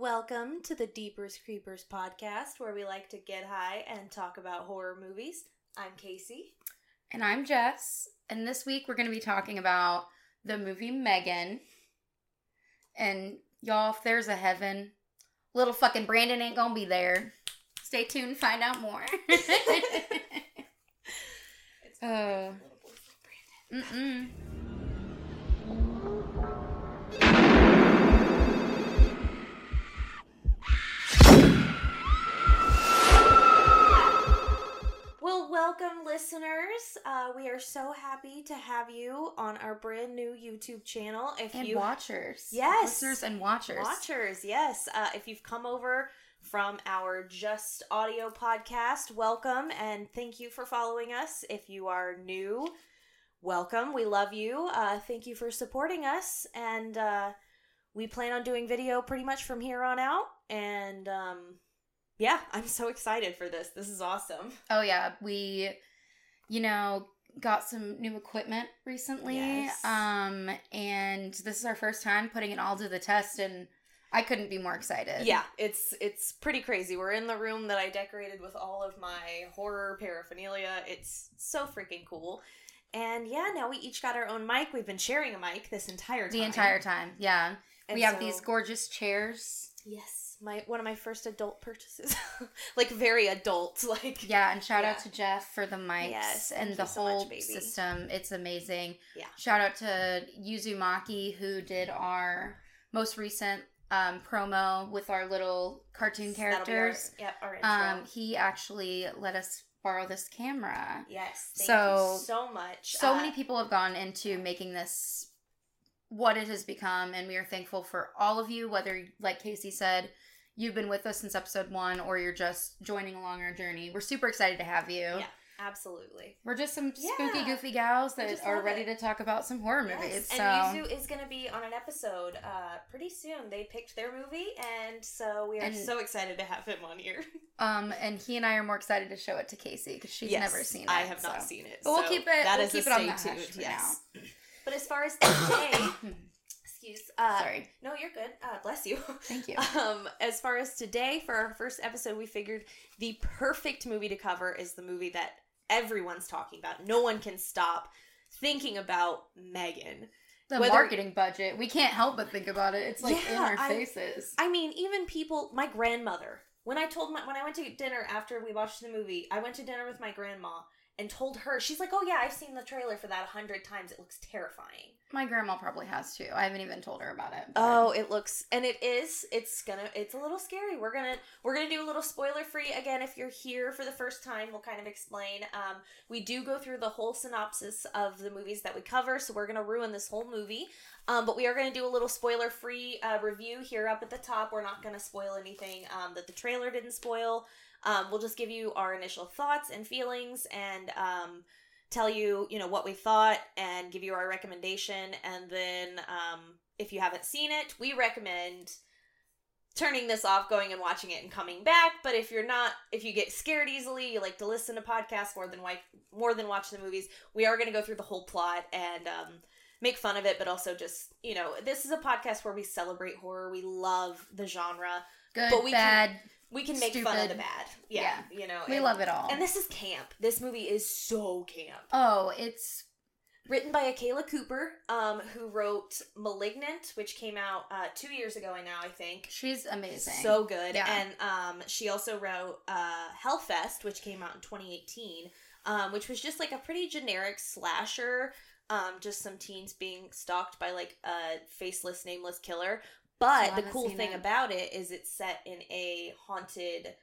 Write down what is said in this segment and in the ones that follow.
Welcome to the Deepers Creepers podcast, where we like to get high and talk about horror movies. I'm Casey. And I'm Jess. And this week we're going to be talking about the movie Megan. And y'all, if there's a heaven, little fucking Brandon ain't going to be there. Stay tuned, find out more. It's uh, little boyfriend Brandon. Mm-mm. Well, welcome, listeners. Uh, we are so happy to have you on our brand new YouTube channel. If And you watchers. Yes. Listeners and watchers. Watchers, yes. Uh, if you've come over from our Just Audio podcast, welcome and thank you for following us. If you are new, welcome. We love you. Uh, thank you for supporting us. And uh, we plan on doing video pretty much from here on out. And um, yeah, I'm so excited for this. This is awesome. Oh yeah, we you know got some new equipment recently. Yes. Um and this is our first time putting it all to the test and I couldn't be more excited. Yeah, it's it's pretty crazy. We're in the room that I decorated with all of my horror paraphernalia. It's so freaking cool. And yeah, now we each got our own mic. We've been sharing a mic this entire time. The entire time. Yeah. And we have so- these gorgeous chairs. Yes, my one of my first adult purchases. like very adult, like Yeah, and shout out to Jeff for the mics Yes, and the so much, whole system. It's amazing. Yeah. Shout out to Yuzumaki who did our most recent um, promo with our little cartoon That'll our- characters. Yep, our. Um, he actually let us borrow this camera. yes, thank so- you so much. So Uh, many people have gone into making this what it has become, and we are thankful for all of you, whether, like Casey said, you've been with us since episode one or you're just joining along our journey. We're super excited to have you. Yeah. Absolutely. We're just some spooky, Yeah. goofy gals that are ready it. to talk about some horror movies. Yes, So and Yuzu is going to be on an episode uh, pretty soon. They picked their movie, and so we are And- so excited to have him on here. Um, and he and I are more excited to show it to Casey because she's Yes, never seen it. I have not seen it. But we'll so keep it- That we'll is keep a it on the tuned. for Yes. But as far as today, excuse. Uh, Sorry. No, you're good. Uh, bless you. Thank you. Um, as far as today, for our first episode, we figured the perfect movie to cover is the movie that everyone's talking about. No one can stop thinking about Megan. The Whether- marketing budget. We can't help but think about it. It's like in Yeah, our I- faces. I mean, even people. My grandmother. When I told my when I went to dinner after we watched the movie, I went to dinner with my grandma and told her. She's like, "Oh yeah, I've seen the trailer for that a hundred times. It looks terrifying." My grandma probably has too. I haven't even told her about it. but- Oh, it looks and it is. It's gonna. It's a little scary. We're gonna. We're gonna do a little spoiler free again. If you're here for the first time, we'll kind of explain. Um, we do go through the whole synopsis of the movies that we cover, so we're gonna ruin this whole movie. Um, but we are gonna do a little spoiler free uh, review here up at the top. We're not gonna spoil anything um, that the trailer didn't spoil. Um, we'll just give you our initial thoughts and feelings and um, tell you, you know, what we thought and give you our recommendation. And then, um, if you haven't seen it, we recommend turning this off, going and watching it, and coming back. But if you're not, if you get scared easily, you like to listen to podcasts more than wi- more than watch the movies. We are going to go through the whole plot and um, make fun of it, but also just you know, this is a podcast where we celebrate horror. We love the genre. Good, but we can- bad. We can make fun of the bad. Yeah, you know, we and- love it all. And this is camp. This movie is so camp. oh, it's Written by Akela Cooper, um, who wrote *Malignant*, which came out uh, two years ago now, I think. she's amazing. So good. Yeah. And um, she also wrote uh, *Hellfest*, which came out in 2018, um, which was just like a pretty generic slasher. Um, just some teens being stalked by like a faceless, nameless killer. But the cool thing it. about it is it's set in a haunted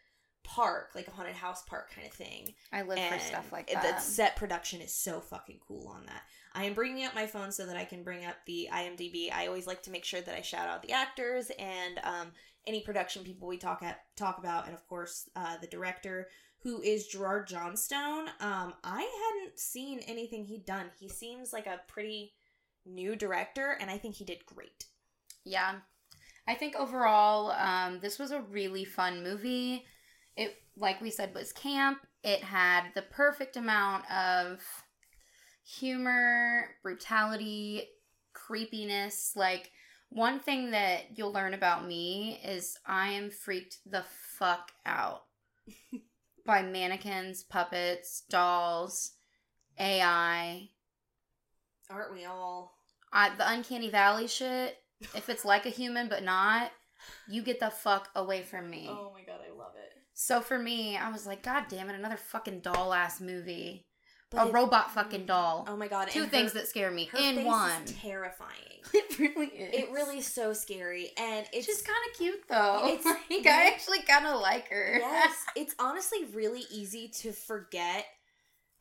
park, like a haunted house park kind of thing I live for stuff like that. The set production is so fucking cool on that. I am bringing up my phone so that I can bring up the IMDb. I always like to make sure that I shout out the actors and um, any production people we talk at talk about, and of course uh, the director, who is Gerard Johnstone. Um, I hadn't seen anything he'd done. He seems like a pretty new director, and I think he did great. Yeah. I think overall, um, this was a really fun movie. It, like we said, was camp. It had the perfect amount of humor, brutality, creepiness. Like, One thing that you'll learn about me is I am freaked the fuck out by mannequins, puppets, dolls, AI. Aren't we all? I, the uncanny valley shit. If it's like a human but not, you get the fuck away from me. Oh my god, I love it. So for me, I was like, God damn it, another fucking doll ass movie. But a it- robot fucking mm, doll. Oh my god. Two and things her, that scare me her in one. Is terrifying. It really is. It really is so scary, and it's just kind of cute though. It's like, really- I actually kind of like her. yes, it's honestly really easy to forget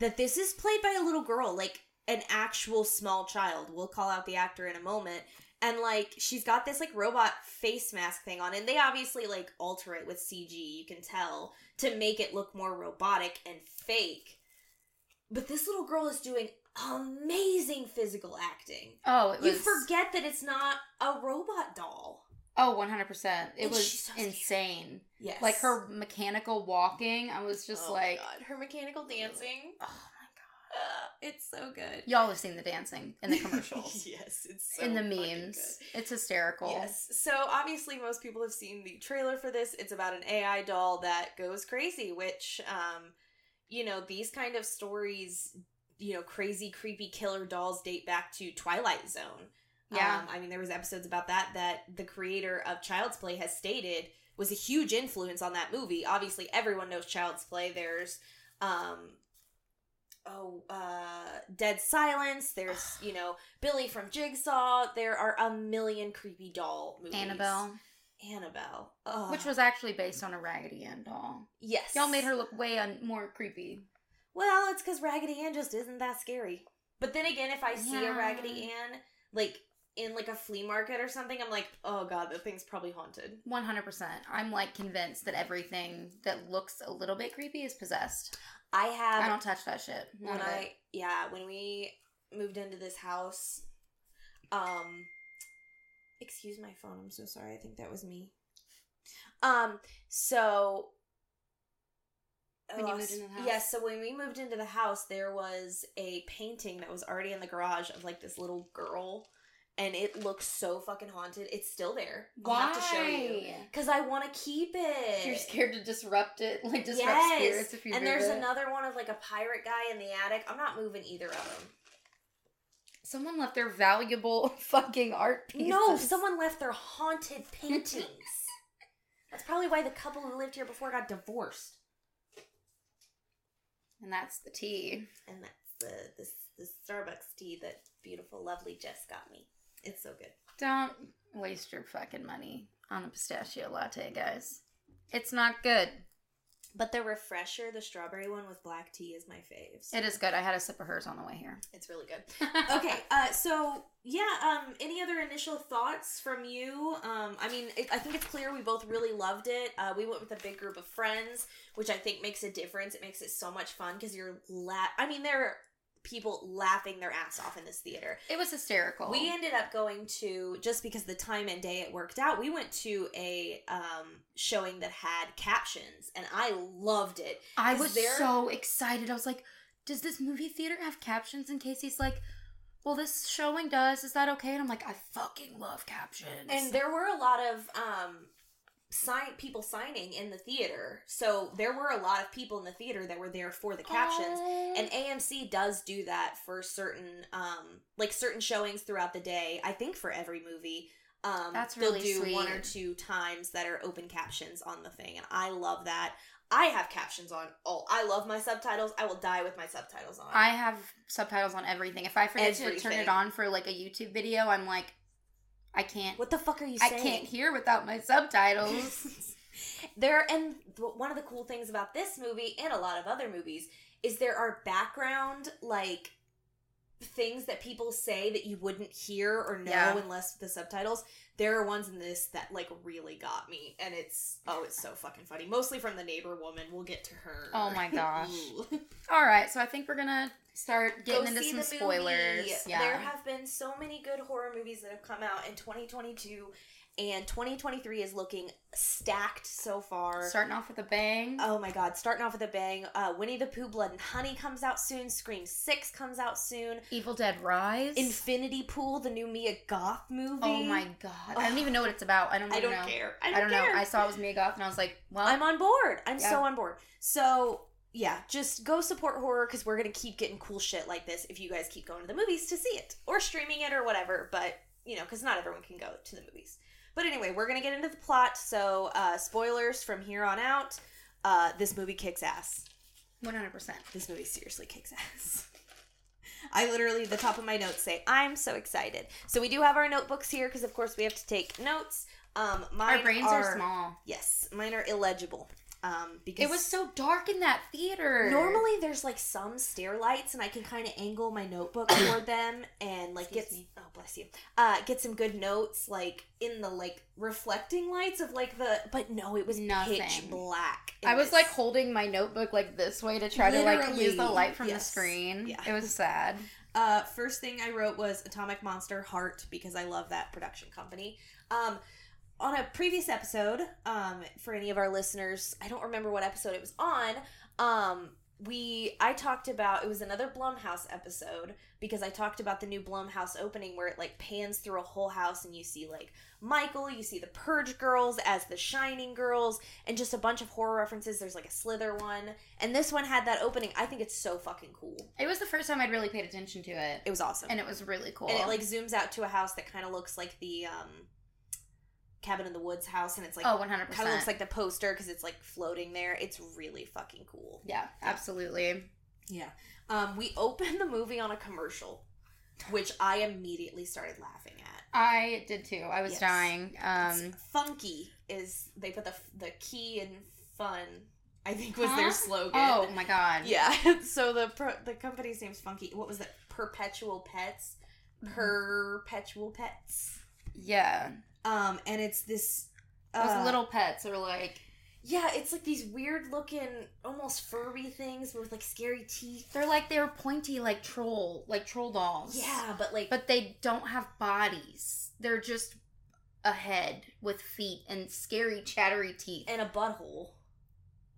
that this is played by a little girl, like an actual small child. We'll call out the actor in a moment. And like she's got this like robot face mask thing on, and they obviously like alter it with CG, you can tell, to make it look more robotic and fake. But this little girl is doing amazing physical acting. oh, it was. You forget that it's not a robot doll. Oh, 100%. It And was so insane. Yes. Like her mechanical walking, I was just Oh like, my God. her mechanical dancing. oh it's so good. Y'all have seen the dancing in the commercials, yes, it's so in the memes. It's hysterical. Yes. So obviously, most people have seen the trailer for this. It's about an AI doll that goes crazy, which, um, you know, these kind of stories, you know, crazy, creepy killer dolls date back to Twilight Zone. Yeah. Um, I mean, there was episodes about that that the creator of Child's Play has stated was a huge influence on that movie. Obviously, everyone knows Child's Play. There's, um, oh, uh, Dead Silence. There's, you know, Billy from Jigsaw. There are a million creepy doll movies. Annabelle, Annabelle. Ugh. which was actually based on a Raggedy Ann doll. yes. Y'all made her look way un- more creepy. Well, it's because Raggedy Ann just isn't that scary. But then again, if I see a Raggedy Ann, like in like a flea market or something, I'm like, oh god, that thing's probably haunted. 100%. I'm like convinced that everything that looks a little bit creepy is possessed. I have I don't touch that shit. None when. I yeah when we moved into this house, um, excuse my phone. I'm so sorry. I think that was me. Um. So. When you moved into the house? Yes, so when we moved into the house, there was a painting that was already in the garage of like this little girl, and it looks so fucking haunted. It's still there. I'll have to show you Why? because I want to keep it. You're scared to disrupt it, like disrupt Yes. spirits if you and there's it. another one of like a pirate guy in the attic. I'm not moving either of them. Someone left their valuable fucking art pieces. No, someone left their haunted paintings. That's probably why the couple who lived here before got divorced. And that's the tea. And that's the this the Starbucks tea that beautiful, lovely Jess got me. It's so good. Don't waste your fucking money on a pistachio latte, guys. It's not good. But the refresher, the strawberry one with black tea, is my faves. It is good. I had a sip of hers on the way here. It's really good. okay, uh, so yeah, um, any other initial thoughts from you? Um, I mean, it, I think it's clear we both really loved it. Uh, we went with a big group of friends, which I think makes a difference. It makes it so much fun because you're la- I mean, there people laughing their ass off in this theater. It was hysterical. We ended up going to just because the time and day it worked out. We went to a um, showing that had captions, and I loved it. I was there- so excited. I was like, does this movie theater have captions? And Casey's like, well, this showing does. Is that okay? And I'm like, I fucking love captions. And there were a lot of um sign people signing in the theater. So there were a lot of people in the theater that were there for the captions. And AMC does do that for certain um like certain showings throughout the day. I think for every movie. Um That's they'll really do one or two times that are open captions on the thing and I love that. I have captions on all. I love my subtitles. I will die with my subtitles on. I have subtitles on everything. If I forget to turn it on for like a YouTube video, I'm like, I can't. what the fuck are you saying? I can't hear without my subtitles. there and one of the cool things about this movie and a lot of other movies is there are background like things that people say that you wouldn't hear or know Yeah. unless the subtitles there are ones in this that like really got me and it's oh it's so fucking funny mostly from the neighbor woman we'll get to her Oh my gosh. All right, so I think we're gonna start getting Go into some movie. spoilers. Yeah. There have been so many good horror movies that have come out in 2022, and 2023 is looking stacked so far. Starting off with a bang. Oh my god, starting off with a bang. Uh, Winnie the Pooh Blood and Honey comes out soon. Scream 6 comes out soon. Evil Dead Rise. Infinity Pool, the new Mia Goth movie. Oh my god. I don't even know what it's about. I don't I don't know. care. I I don't, don't, care. know. I saw it was Mia Goth and I was like, well, I'm on board. I'm Yeah. so on board. So yeah, just go support horror because we're gonna keep getting cool shit like this if you guys keep going to the movies to see it or streaming it or whatever. But you know, because not everyone can go to the movies. But anyway, we're gonna get into the plot. So uh, spoilers from here on out. Uh, this movie kicks ass. 100%. This movie seriously kicks ass. I literally, the top of my notes say, "I'm so excited." So we do have our notebooks here because, of course, we have to take notes. Um, mine Our brains are, small. Yes, mine are illegible. Um, because It was so dark in that theater. normally there's like some stair lights, and I can kind of angle my notebook toward them and like get me. oh bless you, uh, get some good notes like in the like reflecting lights of like the. But no, it was pitch black. in I was this. like holding my notebook like this way to try to like use the light from the screen. Yeah. It was sad. Uh, first thing I wrote was Atomic Monster Heart because I love that production company. Um, on a previous episode, um, for any of our listeners, I don't remember what episode it was on. Um, we I talked about it was another Blumhouse episode because I talked about the new Blumhouse opening where it like pans through a whole house and you see like Michael, you see the Purge girls as the Shining girls, and just a bunch of horror references. There's like a Slither one, and this one had that opening. I think it's so fucking cool. It was the first time I'd really paid attention to it. It was awesome. And it was really cool. and it like zooms out to a house that kind of looks like the um cabin in the woods house and it's like oh, 100%. kind of looks like the poster because it's like floating there it's really fucking cool yeah, absolutely. yeah um we open the movie on a commercial which i immediately started laughing at I did too. I was Yes. dying. Um, Funki is they put the the key in fun i think was their slogan oh my god. yeah so the pro- the company's name's Funki what was that perpetual pets Mm-hmm. perpetual pets Yeah. Um and it's this Those uh, little pets are like, yeah it's like these weird looking almost furry things with like scary teeth they're like, they're pointy like troll, like troll dolls. yeah but like But they don't have bodies. They're just a head with feet and scary chattery teeth. and a butthole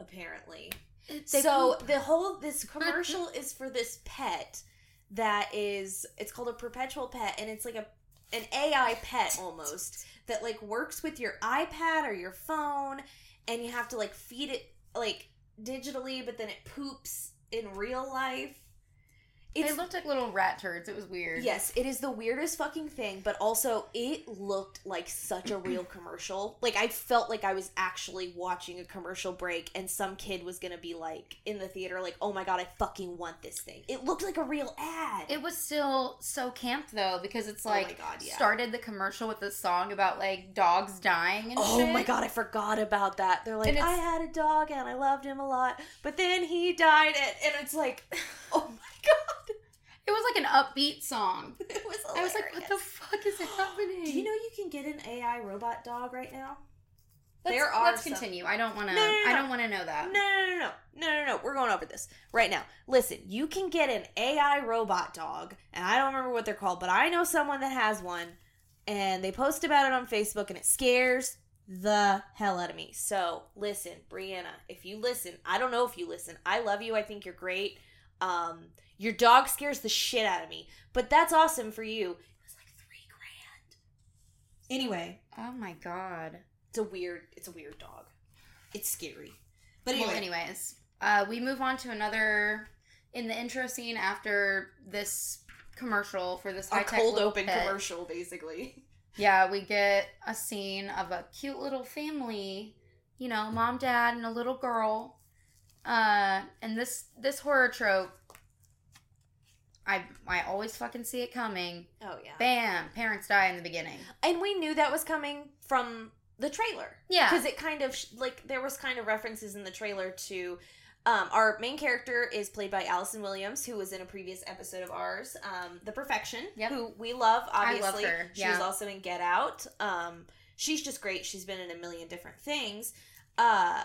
apparently They so poop. the whole this commercial is for this pet that is it's called a perpetual pet and it's like a an AI pet almost that like works with your iPad or your phone and you have to like feed it like digitally but then it poops in real life. They looked like little rat turds. It was weird. Yes, it is the weirdest fucking thing, but also it looked like such a real commercial. Like I felt like I was actually watching a commercial break and some kid was going to be like in the theater like, "Oh my god, I fucking want this thing." It looked like a real ad. It was still so camp though because it's Oh like God, yeah. started the commercial with this song about like dogs dying and Oh shit. my god, I forgot about that. They're like, I had a dog and I loved him a lot, but then he died, and, and it's like, oh my god, It was like an upbeat song. it was. hilarious. I was like, what the fuck is happening? Do you know you can get an AI robot dog right now? Let's, there are Let's some- continue. I don't want to. No, no, no, I don't want to know that. No, no, no, no, no, no, no. We're going over this right now. Listen, you can get an AI robot dog, and I don't remember what they're called, but I know someone that has one, and they post about it on Facebook, and it scares the hell out of me. So listen, Brianna, if you listen, I don't know if you listen. I love you. I think you're great. Um, your dog scares the shit out of me, but that's awesome for you. It was like three grand. Anyway, Oh my god. it's a weird. It's a weird dog. It's scary. But Well, anyway, anyways, uh, we move on to another in the intro scene after this commercial for this a high tech cold open commercial, basically. Yeah, we get a scene of a cute little family, you know, mom, dad, and a little girl. Uh, and this this horror trope, I I always fucking see it coming. Oh yeah. Bam, parents die in the beginning. And we knew that was coming from the trailer Yeah, because it kind of like there was kind of references in the trailer to. Um, our main character is played by Allison Williams, who was in a previous episode of ours, um, The Perfection, Yep. who we love. I Obviously, love her, she was also in Get Out. Um, she's just great. She's been in a million different things. Uh,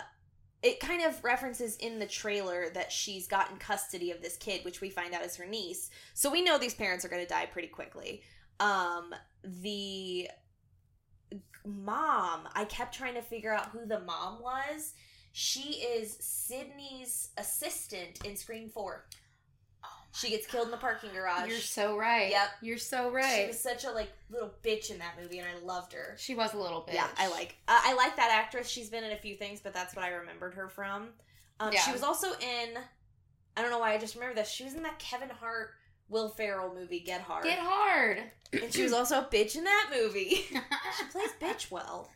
it kind of references in the trailer that she's gotten custody of this kid, which we find out is her niece. So we know these parents are going to die pretty quickly. Um, the mom, I kept trying to figure out who the mom was. She is Sidney's assistant in Scream 4. She gets killed in the parking garage. You're so right. Yep. You're so right. She was such a like little bitch in that movie, and I loved her. She was a little bitch. Yeah, I like uh, I like that actress. She's been in a few things, but that's what I remembered her from. Um, Yeah. She was also in. I don't know why I just remember this. She was in that Kevin Hart, Will Ferrell movie, Get Hard, Get hard. and she was also a bitch in that movie. she plays bitch well.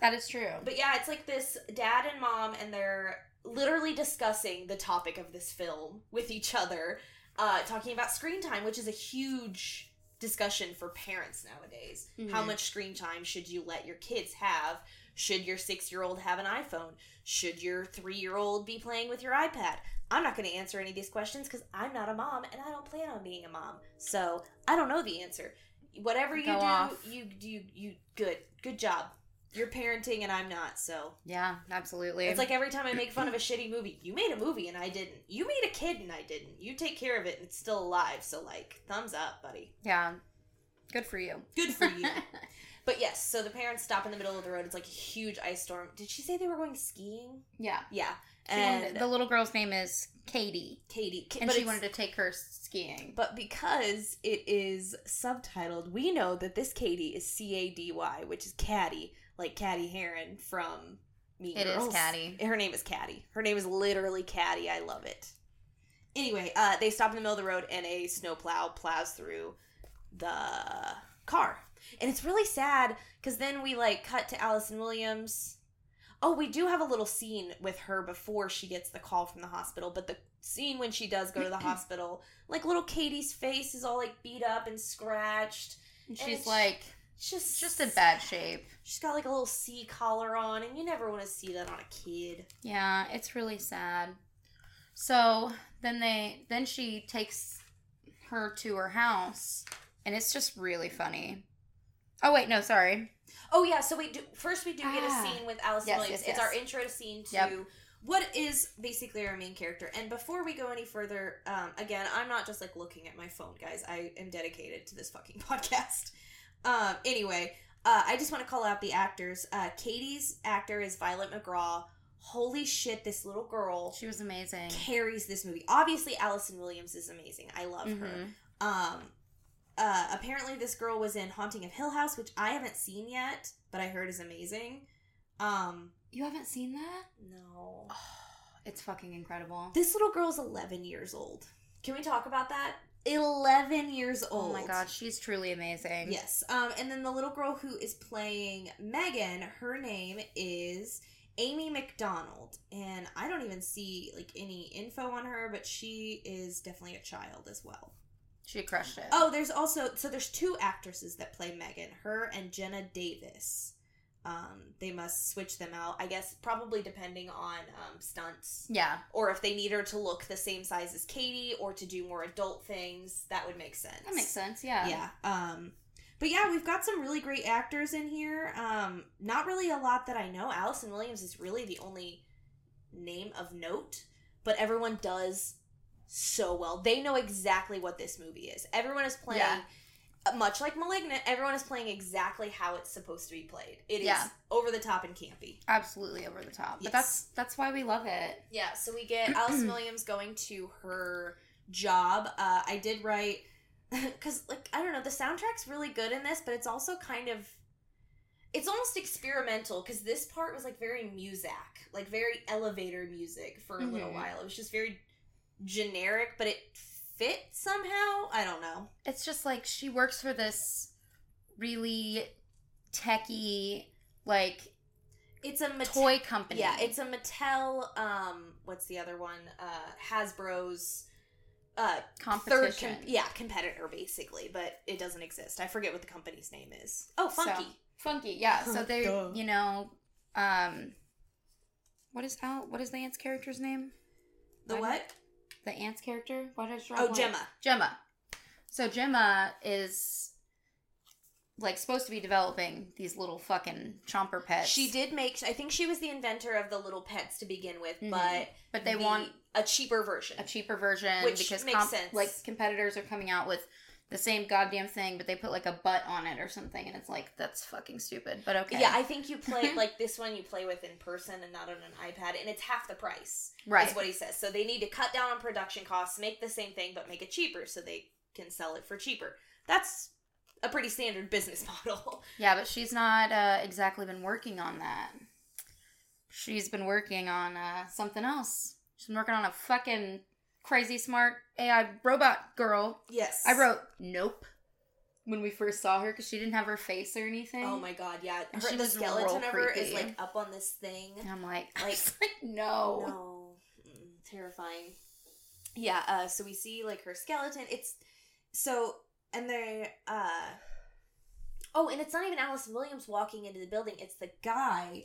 that is true. But yeah, it's like this dad and mom, and they're literally discussing the topic of this film with each other, uh, talking about screen time, which is a huge discussion for parents nowadays. How Mhm. much screen time should you let your kids have? Should your six year old have an iPhone? Should your three year old be playing with your iPad? I'm not going to answer any of these questions because I'm not a mom and I don't plan on being a mom. So I don't know the answer. Whatever you Go do, off. you you you good. Good job. You're parenting and I'm not, so Yeah, absolutely. it's like every time I make fun of a shitty movie, you made a movie and I didn't. You made a kid and I didn't. You take care of it and it's still alive. So like, thumbs up, buddy. yeah. Good for you. Good for you. but yes, so the parents stop in the middle of the road. It's like a huge ice storm. Did she say they were going skiing? yeah. Yeah. And wanted- the little girl's name is Katie, Katie, Ka- and she wanted to take her skiing. But because it is subtitled, we know that this Katie is C A D Y, which is Caddy, like Caddy Heron from Mean It is Girls. Caddy. Her name is Caddy. Her name is literally Caddy. I love it. Anyway, uh, they stop in the middle of the road and a snowplow plows through the car. And it's really sad because then we like cut to Allison Williams. Oh, we do have a little scene with her before she gets the call from the hospital, but the scene when she does go to the hospital, like little Katie's face is all like beat up and scratched. And and she's it's- like Just just in bad shape. She's got like a little C collar on, and you never want to see that on a kid. Yeah, it's really sad. So then they then she takes her to her house, and it's just really funny. Oh wait, no, sorry. Oh yeah, so we do first we do get a Ah. scene with Allison Yes, Williams. yes, It's our intro scene to Yep. what is basically our main character. And before we go any further, um, again, I'm not just like looking at my phone, guys. I am dedicated to this fucking podcast. Um, anyway, uh, I just want to call out the actors. Uh, Katie's actor is Violet McGraw. Holy shit, this little girl She was amazing. carries this movie. Obviously, Allison Williams is amazing. I love her. Mhm. Um, uh, apparently this girl was in Haunting of Hill House, which I haven't seen yet, but I heard is amazing. Um, You haven't seen that? no. It's fucking incredible. This little girl's 11 years old. Can we talk about that? 11 years old. Oh my god, she's truly amazing. Yes. Um, and then the little girl who is playing Megan, her name is Amy McDonald, and I don't even see like any info on her, but she is definitely a child as well. She crushed it. Oh, there's also so there's two actresses that play Megan, her and Jenna Davis. Um, they must switch them out, I guess, probably depending on um, stunts yeah, or if they need her to look the same size as Katie or to do more adult things. That would make sense. that makes sense. Yeah. Yeah. Um, but yeah, we've got some really great actors in here. Um, not really a lot that I know. Allison Williams is really the only name of note, but everyone does so well. They know exactly what this movie is. Everyone is playing. Yeah. Much like *Malignant*, everyone is playing exactly how it's supposed to be played. It is Yeah. over the top and campy. Absolutely over the top. But that's that's why we love it. Yeah, so we get Alice Williams going to her job. Uh, I did write because, like, I don't know, the soundtrack's really good in this, but it's also kind of it's almost experimental because this part was like very muzak, like very elevator music for a little Mhm. while. It was just very generic, but it fit somehow. I don't know. It's just like she works for this really techie like It's a Mattel, toy company. Yeah, it's a Mattel. Um, what's the other one? Uh, Hasbro's. Uh, third competition. com- yeah competitor basically but it doesn't exist i forget what the company's name is oh Funki So- Funki, yeah. So they, Duh. you know, um, what is Al? What is the aunt's character's name? the I- what The aunt's character? What is oh gemma Gemma. So Gemma is like supposed to be developing these little fucking chomper pets. she did make i think she was the inventor of the little pets to begin with Mhm. but but they the- want a cheaper version a cheaper version Which because makes comp- sense. like competitors are coming out with the same goddamn thing, but they put like a butt on it or something, and it's like that's fucking stupid. But okay, Yeah, I think you play like this one you play with in person and not on an iPad, and it's half the price. right. Is what he says. So they need to cut down on production costs, make the same thing, but make it cheaper so they can sell it for cheaper. That's a pretty standard business model. Yeah, but she's not uh, exactly been working on that. She's been working on uh, something else. She's been working on a fucking crazy smart AI robot girl. Yes. I wrote nope when we first saw her because she didn't have her face or anything. Oh my god, yeah. Her, she the skeleton of her is like up on this thing. And I'm like, Like- like no. No. Mm, terrifying. Yeah, uh so we see like her skeleton. It's so and they uh Oh, and it's not even Allison Williams walking into the building. It's the guy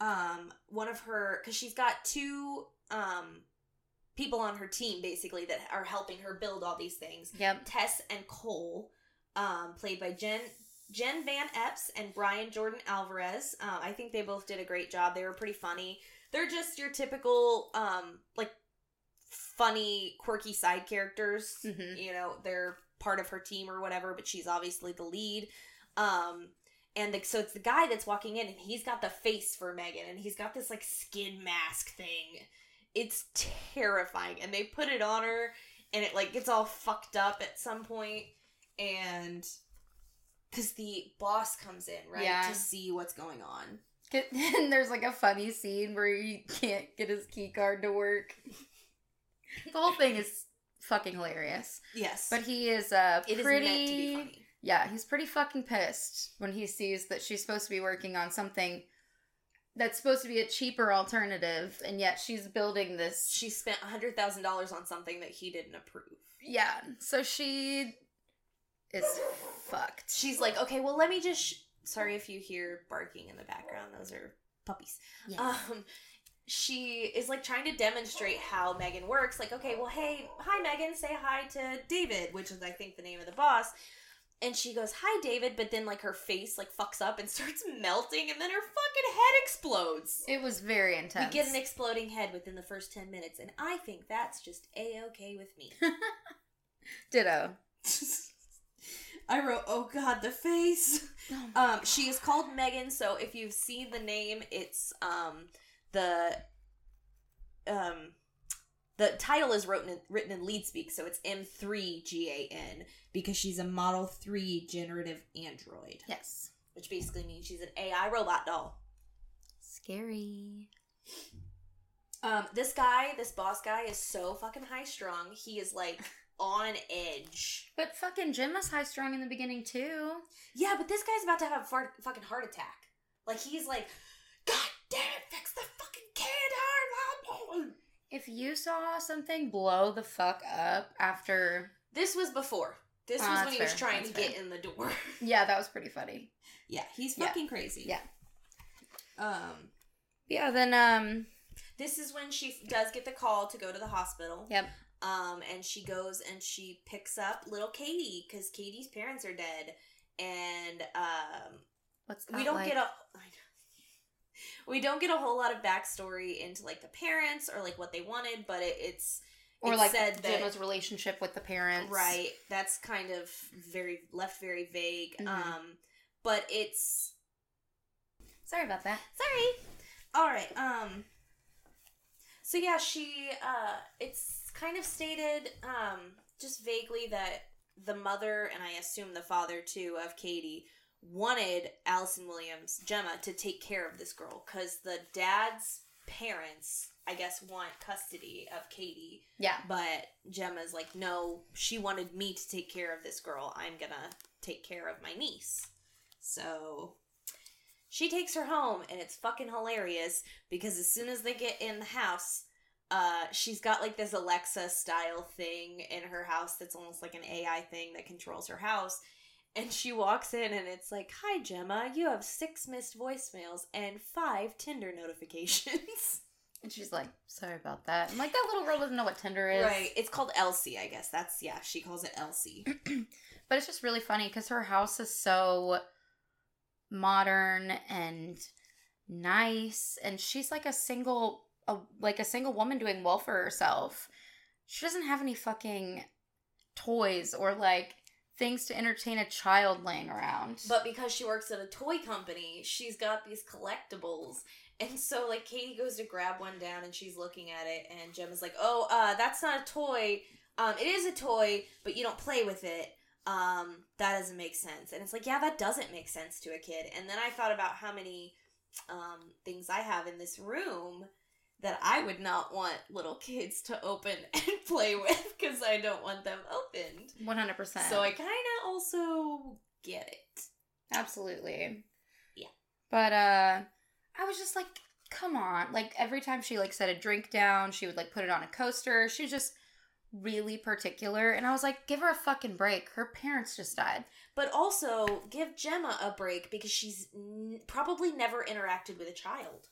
um one of her cuz she's got two um people on her team basically that are helping her build all these things. Yep. Tess and Cole, um, played by Jen Jen Van Epps and Brian Jordan Alvarez. Um, I think they both did a great job. They were pretty funny. They're just your typical um, like funny, quirky side characters. Mhm. You know, they're part of her team or whatever, but she's obviously the lead. Um, and the, so it's the guy that's walking in, and he's got the face for Megan, and he's got this like skin mask thing. It's terrifying, and they put it on her, and it like gets all fucked up at some point, and because the boss comes in right Yeah. to see what's going on. And there's like a funny scene where he can't get his key card to work. the whole thing is fucking hilarious. Yes, But he is uh it is pretty meant to be funny. Yeah, he's pretty fucking pissed when he sees that she's supposed to be working on something that's supposed to be a cheaper alternative and yet she's building this She spent a hundred thousand dollars on something that he didn't approve. Yeah, so she is fucked. She's like, okay, well, let me just. Sh-. Sorry if you hear barking in the background; those are puppies. Um, she is like trying to demonstrate how Megan works. Like, okay, well, hey, hi, Megan, say hi to David, which is I think the name of the boss. And she goes, "Hi, David," but then like her face like fucks up and starts melting, and then her fucking head explodes. It was very intense. We get an exploding head within the first ten minutes, and I think that's just a okay with me. Ditto. I wrote, "Oh God, the face." Um, she is called Megan, so if you've seen the name, it's um the um the title is written in, written in leet speak, so it's M three G A N because she's a Model three generative android, Yes. which basically means she's an AI robot doll. Scary. Um, this guy, this boss guy, is so fucking high strung. He is like on edge. But fucking Gemma was high strung in the beginning too. Yeah, but this guy's about to have a far- fucking heart attack. Like he's like, God damn it, fix the fucking kid. If you saw something blow the fuck up after This was before. This Ah, was when that's he was trying that's to get in the door. Yeah, that was pretty funny. yeah, he's Yeah. fucking crazy. Yeah. Um, Yeah, then um this is when she does get the call to go to the hospital. Yep. Um, and she goes and she picks up little Katie because Katie's parents are dead, and um, what's that we don't like? get a we don't get a whole lot of backstory into like the parents or like what they wanted, but it, it's or it like said that- relationship with the parents. right. That's kind of very left very vague. Mhm. Um, but it's Sorry about that. sorry. All right. Um. So yeah, she. Uh, it's kind of stated, um, just vaguely that the mother and I assume the father too of Katie wanted Allison Williams, Gemma, to take care of this girl because the dad's parents, I guess, want custody of Katie, Yeah. but Gemma's like, no, she wanted me to take care of this girl. I'm gonna take care of my niece. So she takes her home, and it's fucking hilarious because as soon as they get in the house, uh, she's got like this Alexa style thing in her house that's almost like an AI thing that controls her house. And she walks in and it's like, Hi, Gemma, you have six missed voicemails and five Tinder notifications. And she's like, sorry about that. I'm like, that little girl doesn't know what Tinder is. Right. It's called Elsie, I guess. That's, yeah, she calls it Elsie. But it's just really funny because her house is so modern and nice, and she's like a single, a, like a single woman doing well for herself. She doesn't have any fucking toys or like things to entertain a child laying around. But because she works at a toy company, she's got these collectibles. And so, like, Katie goes to grab one down and she's looking at it, and Gemma's like, Oh, uh, that's not a toy. Um, it is a toy, but you don't play with it. Um, that doesn't make sense. And it's like, Yeah, that doesn't make sense to a kid. And then I thought about how many um, things I have in this room that I would not want little kids to open and play with because I don't want them opened. 100%. So I kind of also get it. Absolutely. Yeah. But uh I was just like, come on. Like every time she like set a drink down, she would like put it on a coaster. She was just really particular and I was like, give her a fucking break. Her parents just died. But also give Gemma a break because she's n- probably never interacted with a child.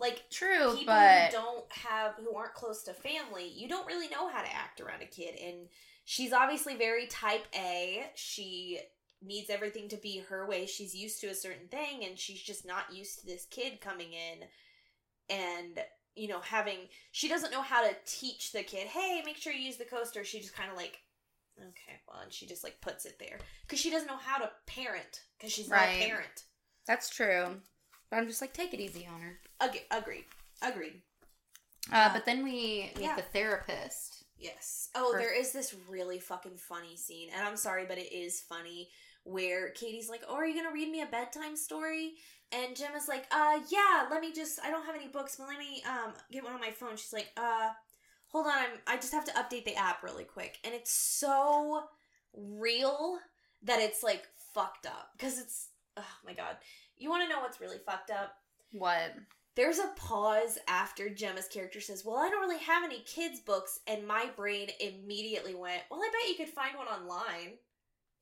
Like True, people but who don't have who aren't close to family, you don't really know how to act around a kid and she's obviously very type A. She needs everything to be her way. She's used to a certain thing and she's just not used to this kid coming in and you know having she doesn't know how to teach the kid, "Hey, make sure you use the coaster." She just kind of like okay, well, and she just like puts it there cuz she doesn't know how to parent cuz she's not a parent. that's true. But I'm just like, take it easy on her. Ag- agreed. Agreed. Uh, Yeah. but then we meet Yeah. the therapist. Yes. Oh, Her- there is this really fucking funny scene, and I'm sorry, but it is funny where Katie's like, "Oh, are you gonna read me a bedtime story?" And Gemma is like, "Uh, yeah. Let me just. I don't have any books, but let me um get one on my phone." She's like, "Uh, hold on. I'm. I just have to update the app really quick." And it's so real that it's like fucked up because it's. Oh my god. You want to know what's really fucked up? What? There's a pause after Gemma's character says, Well, I don't really have any kids' books, and my brain immediately went, Well, I bet you could find one online.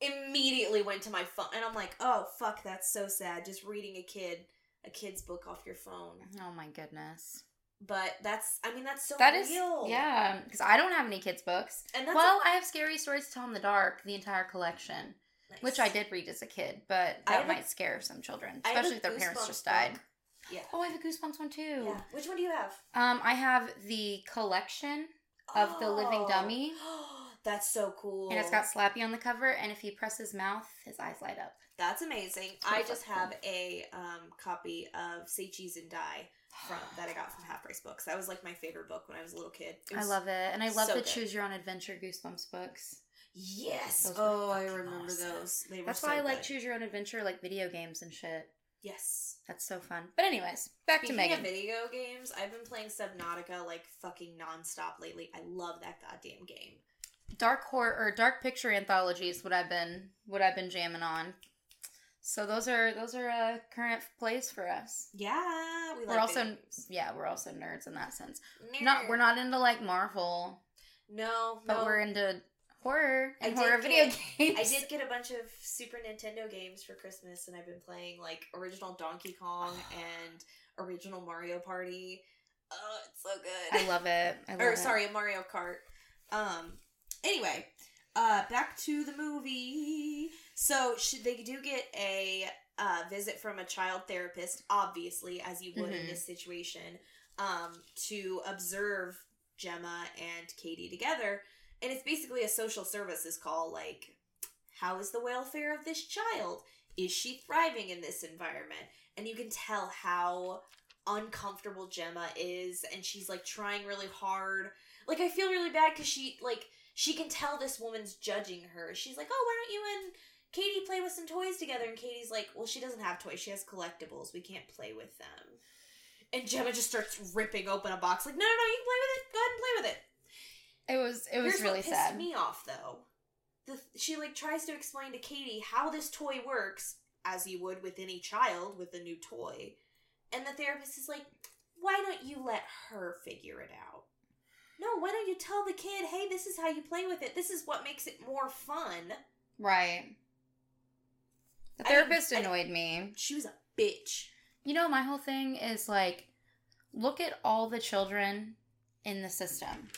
Immediately went to my phone, and I'm like, Oh, fuck, that's so sad. Just reading a kid, a kid's book off your phone. Oh my goodness. But that's, I mean, that's so That is real. yeah, because I don't have any kids' books. And that's well, I have scary stories to tell in the dark, the entire collection, nice. which I did read as a kid, but that have a- might scare some children, I have a especially if their parents just died. book. Yeah. Oh, I have a Goosebumps one too. Yeah. Which one do you have? Um, I have the collection, Of the living Oh. dummy. That's so cool. and it's got Slappy on the cover, and if he press his mouth, his eyes light up. That's amazing. I just have a um, copy of Say Cheese and Die from that I got from Half Price Books. That was like my favorite book when I was a little kid. I love it, and I love so the good. Choose Your Own Adventure Goosebumps books. Yes. Oh, I remember awesome. those. They were That's so why I like good. Choose Your Own Adventure, like video games and shit. Yes. That's so fun. But anyways, back Speaking to Megan. of video games, I've been playing Subnautica like fucking nonstop lately. I love that goddamn game. dark horror or dark picture anthologies what I've been what I've been jamming on. So those are those are uh, current plays for us. Yeah, we We're like also games. yeah, we're also nerds in that sense. Nerd. Not we're not into like Marvel, No, but no. we're into horror and horror video get- games. I did get a bunch of Super Nintendo games for Christmas, and I've been playing like original Donkey Kong and original Mario Party. Oh, it's so good. I love it. I love or it. sorry, Mario Kart. Um. Anyway, uh, back to the movie. So sh- they do get a uh, visit from a child therapist, obviously, as you would in Mhm. this situation, um, to observe Gemma and Katie together, and it's basically a social services call. Like, how is the welfare of this child? Is she thriving in this environment? And you can tell how uncomfortable Gemma is and she's like trying really hard. Like I feel really bad cuz she like she can tell this woman's judging her. She's like, "Oh, why don't you and Katie play with some toys together?" And Katie's like, "Well, she doesn't have toys. She has collectibles. We can't play with them." And Gemma just starts ripping open a box like, "No, no, no, you can play with it. Go ahead and play with it." It was it was Here's really what pissed sad. me off though. The, she like tries to explain to Katie how this toy works, as you would with any child with a new toy, and the therapist is like, "Why don't you let her figure it out? No, why don't you tell the kid, hey, this is how you play with it. This is what makes it more fun." Right. The therapist I- annoyed me. She was a bitch. You know, my whole thing is like, look at all the children in the system.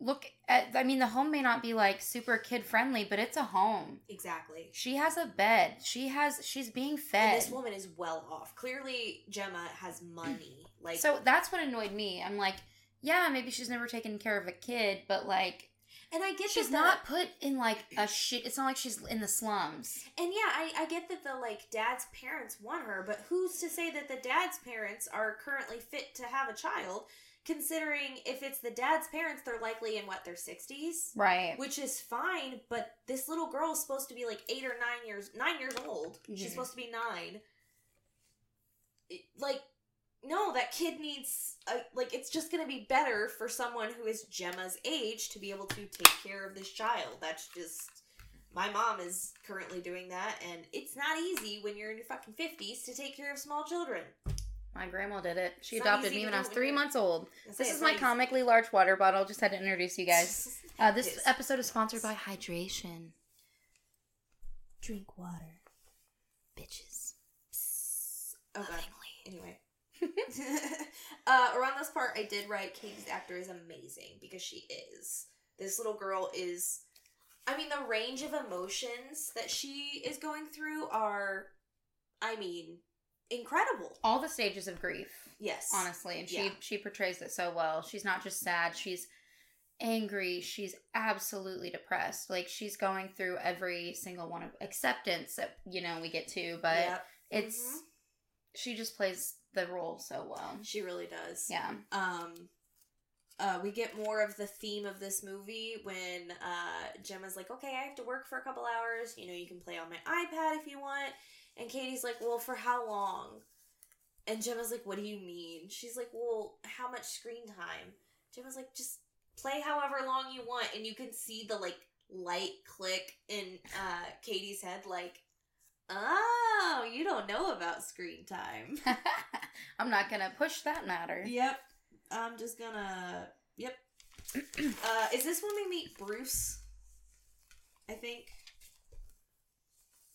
Look at, I mean, the home may not be like super kid friendly, but it's a home. Exactly. She has a bed. She has, she's being And fed. this woman is well off. Clearly, Gemma has money. Like so that's what annoyed me. I'm like, yeah, maybe she's never taken care of a kid, but like, And I get She's not put in like a shit. It's not like she's in the slums. And yeah, I, I get that the like dad's parents want her, but who's to say that the dad's parents are currently fit to have a child? Considering if it's the dad's parents, they're likely in what their sixties, Right. which is fine. But this little girl is supposed to be like eight or nine years nine years old. Mhm. She's supposed to be nine. It- like, no, that kid needs a, like it's just gonna be better for someone who is Gemma's age to be able to take care of this child. That's just my mom is currently doing that, and it's not easy when you're in your fucking fifties to take care of small children. My grandma did it. She It's adopted me when I was three months old. I This is my easy. comically large water bottle. Just had to introduce you guys. Uh, this is. episode is sponsored by hydration. Drink water, bitches. Oh god. Anyway. uh, around this part, I did write Katie's actor is amazing because she is. This little girl is. I mean, the range of emotions that she is going through are, I mean, incredible. All the stages of grief, Yes. honestly, and she Yeah. she portrays it so well. She's not just sad; she's angry. She's absolutely depressed. Like she's going through every single one of acceptance that you know we get to, but Yep. it's Mhm. she just plays the role so well. She really does. Yeah. um uh, we get more of the theme of this movie when uh, Gemma's like, okay, I have to work for a couple hours. You know, you can play on my iPad if you want. And Katie's like, well, for how long? And Gemma's like, what do you mean? She's like, well, how much screen time? Gemma's like, just play however long you want. And you can see the like light click in uh, Katie's head, like, oh, you don't know about screen time. I'm not gonna push that matter. Yep. I'm just gonna. Yep. uh, is this when we meet Bruce? I think.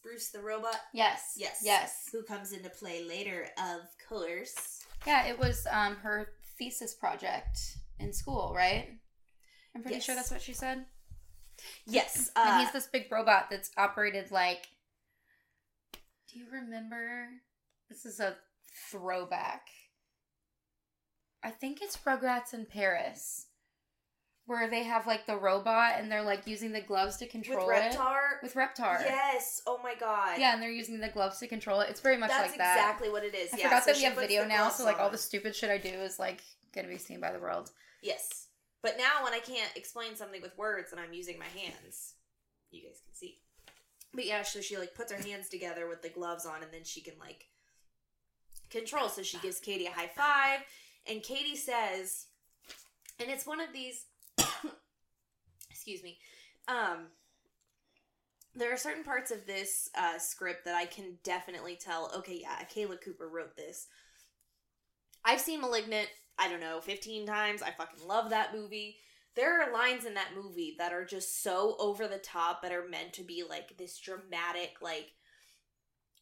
Bruce the robot, Yes. Yes. Yes. who comes into play later, of course. Yeah, it was um her thesis project in school, right? I'm pretty sure that's what she said. Yes. and Uh, he's this big robot that's operated like. Do you remember? This is a throwback. I think it's Rugrats in Paris, where they have like the robot and they're like using the gloves to control it With Reptar. with Reptar. Yes. Oh my god. Yeah, and they're using the gloves to control it. It's very much That's like that. exactly what it is. I yeah, forgot so that we have video now, so like all the stupid shit I do is like gonna be seen by the world. Yes. But now when I can't explain something with words and I'm using my hands, you guys can see. But yeah, so she like puts her hands together with the gloves on and then she can like control. So she gives Katie a high five and Katie says and it's one of these excuse me. Um there are certain parts of this uh, script that I can definitely tell. Okay, yeah, Akela Cooper wrote this. I've seen *Malignant*. I don't know, 15 times. I fucking love that movie. There are lines in that movie that are just so over the top that are meant to be like this dramatic, like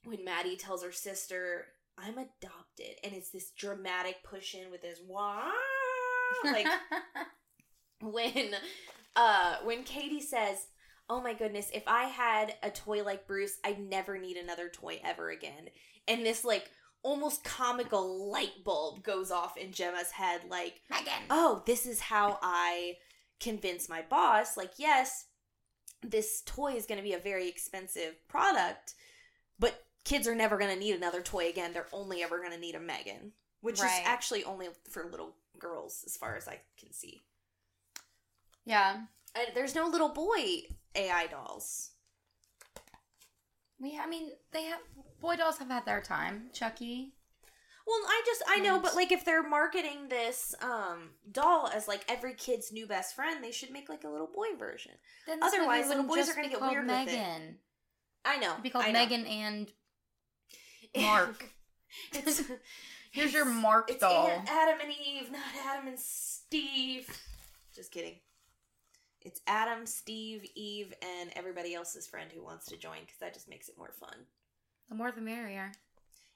when Maddie tells her sister, I'm adopted, and it's this dramatic push in with this wah like when uh when Katie says, "Oh my goodness, if I had a toy like Bruce, I'd never need another toy ever again." And this like almost comical light bulb goes off in Gemma's head like, Megan. "Oh, this is how I convince my boss like, yes, this toy is going to be a very expensive product, but kids are never going to need another toy again. They're only ever going to need a Megan." Which Right. is actually only for little girls, as far as I can see. Yeah. I, there's no little boy AI dolls. We I mean they have boy dolls have had their time. Chucky. Well, I just I know, but like if they're marketing this um doll as like every kid's new best friend, they should make like a little boy version. Then Otherwise, little boys are gonna get weird with it. I know. It'd be called I know. Megan and Mark. it's Here's your Mark it's doll. Aunt Adam and Eve, not Adam and Steve. Just kidding. It's Adam, Steve, Eve, and everybody else's friend who wants to join because that just makes it more fun. The more the merrier.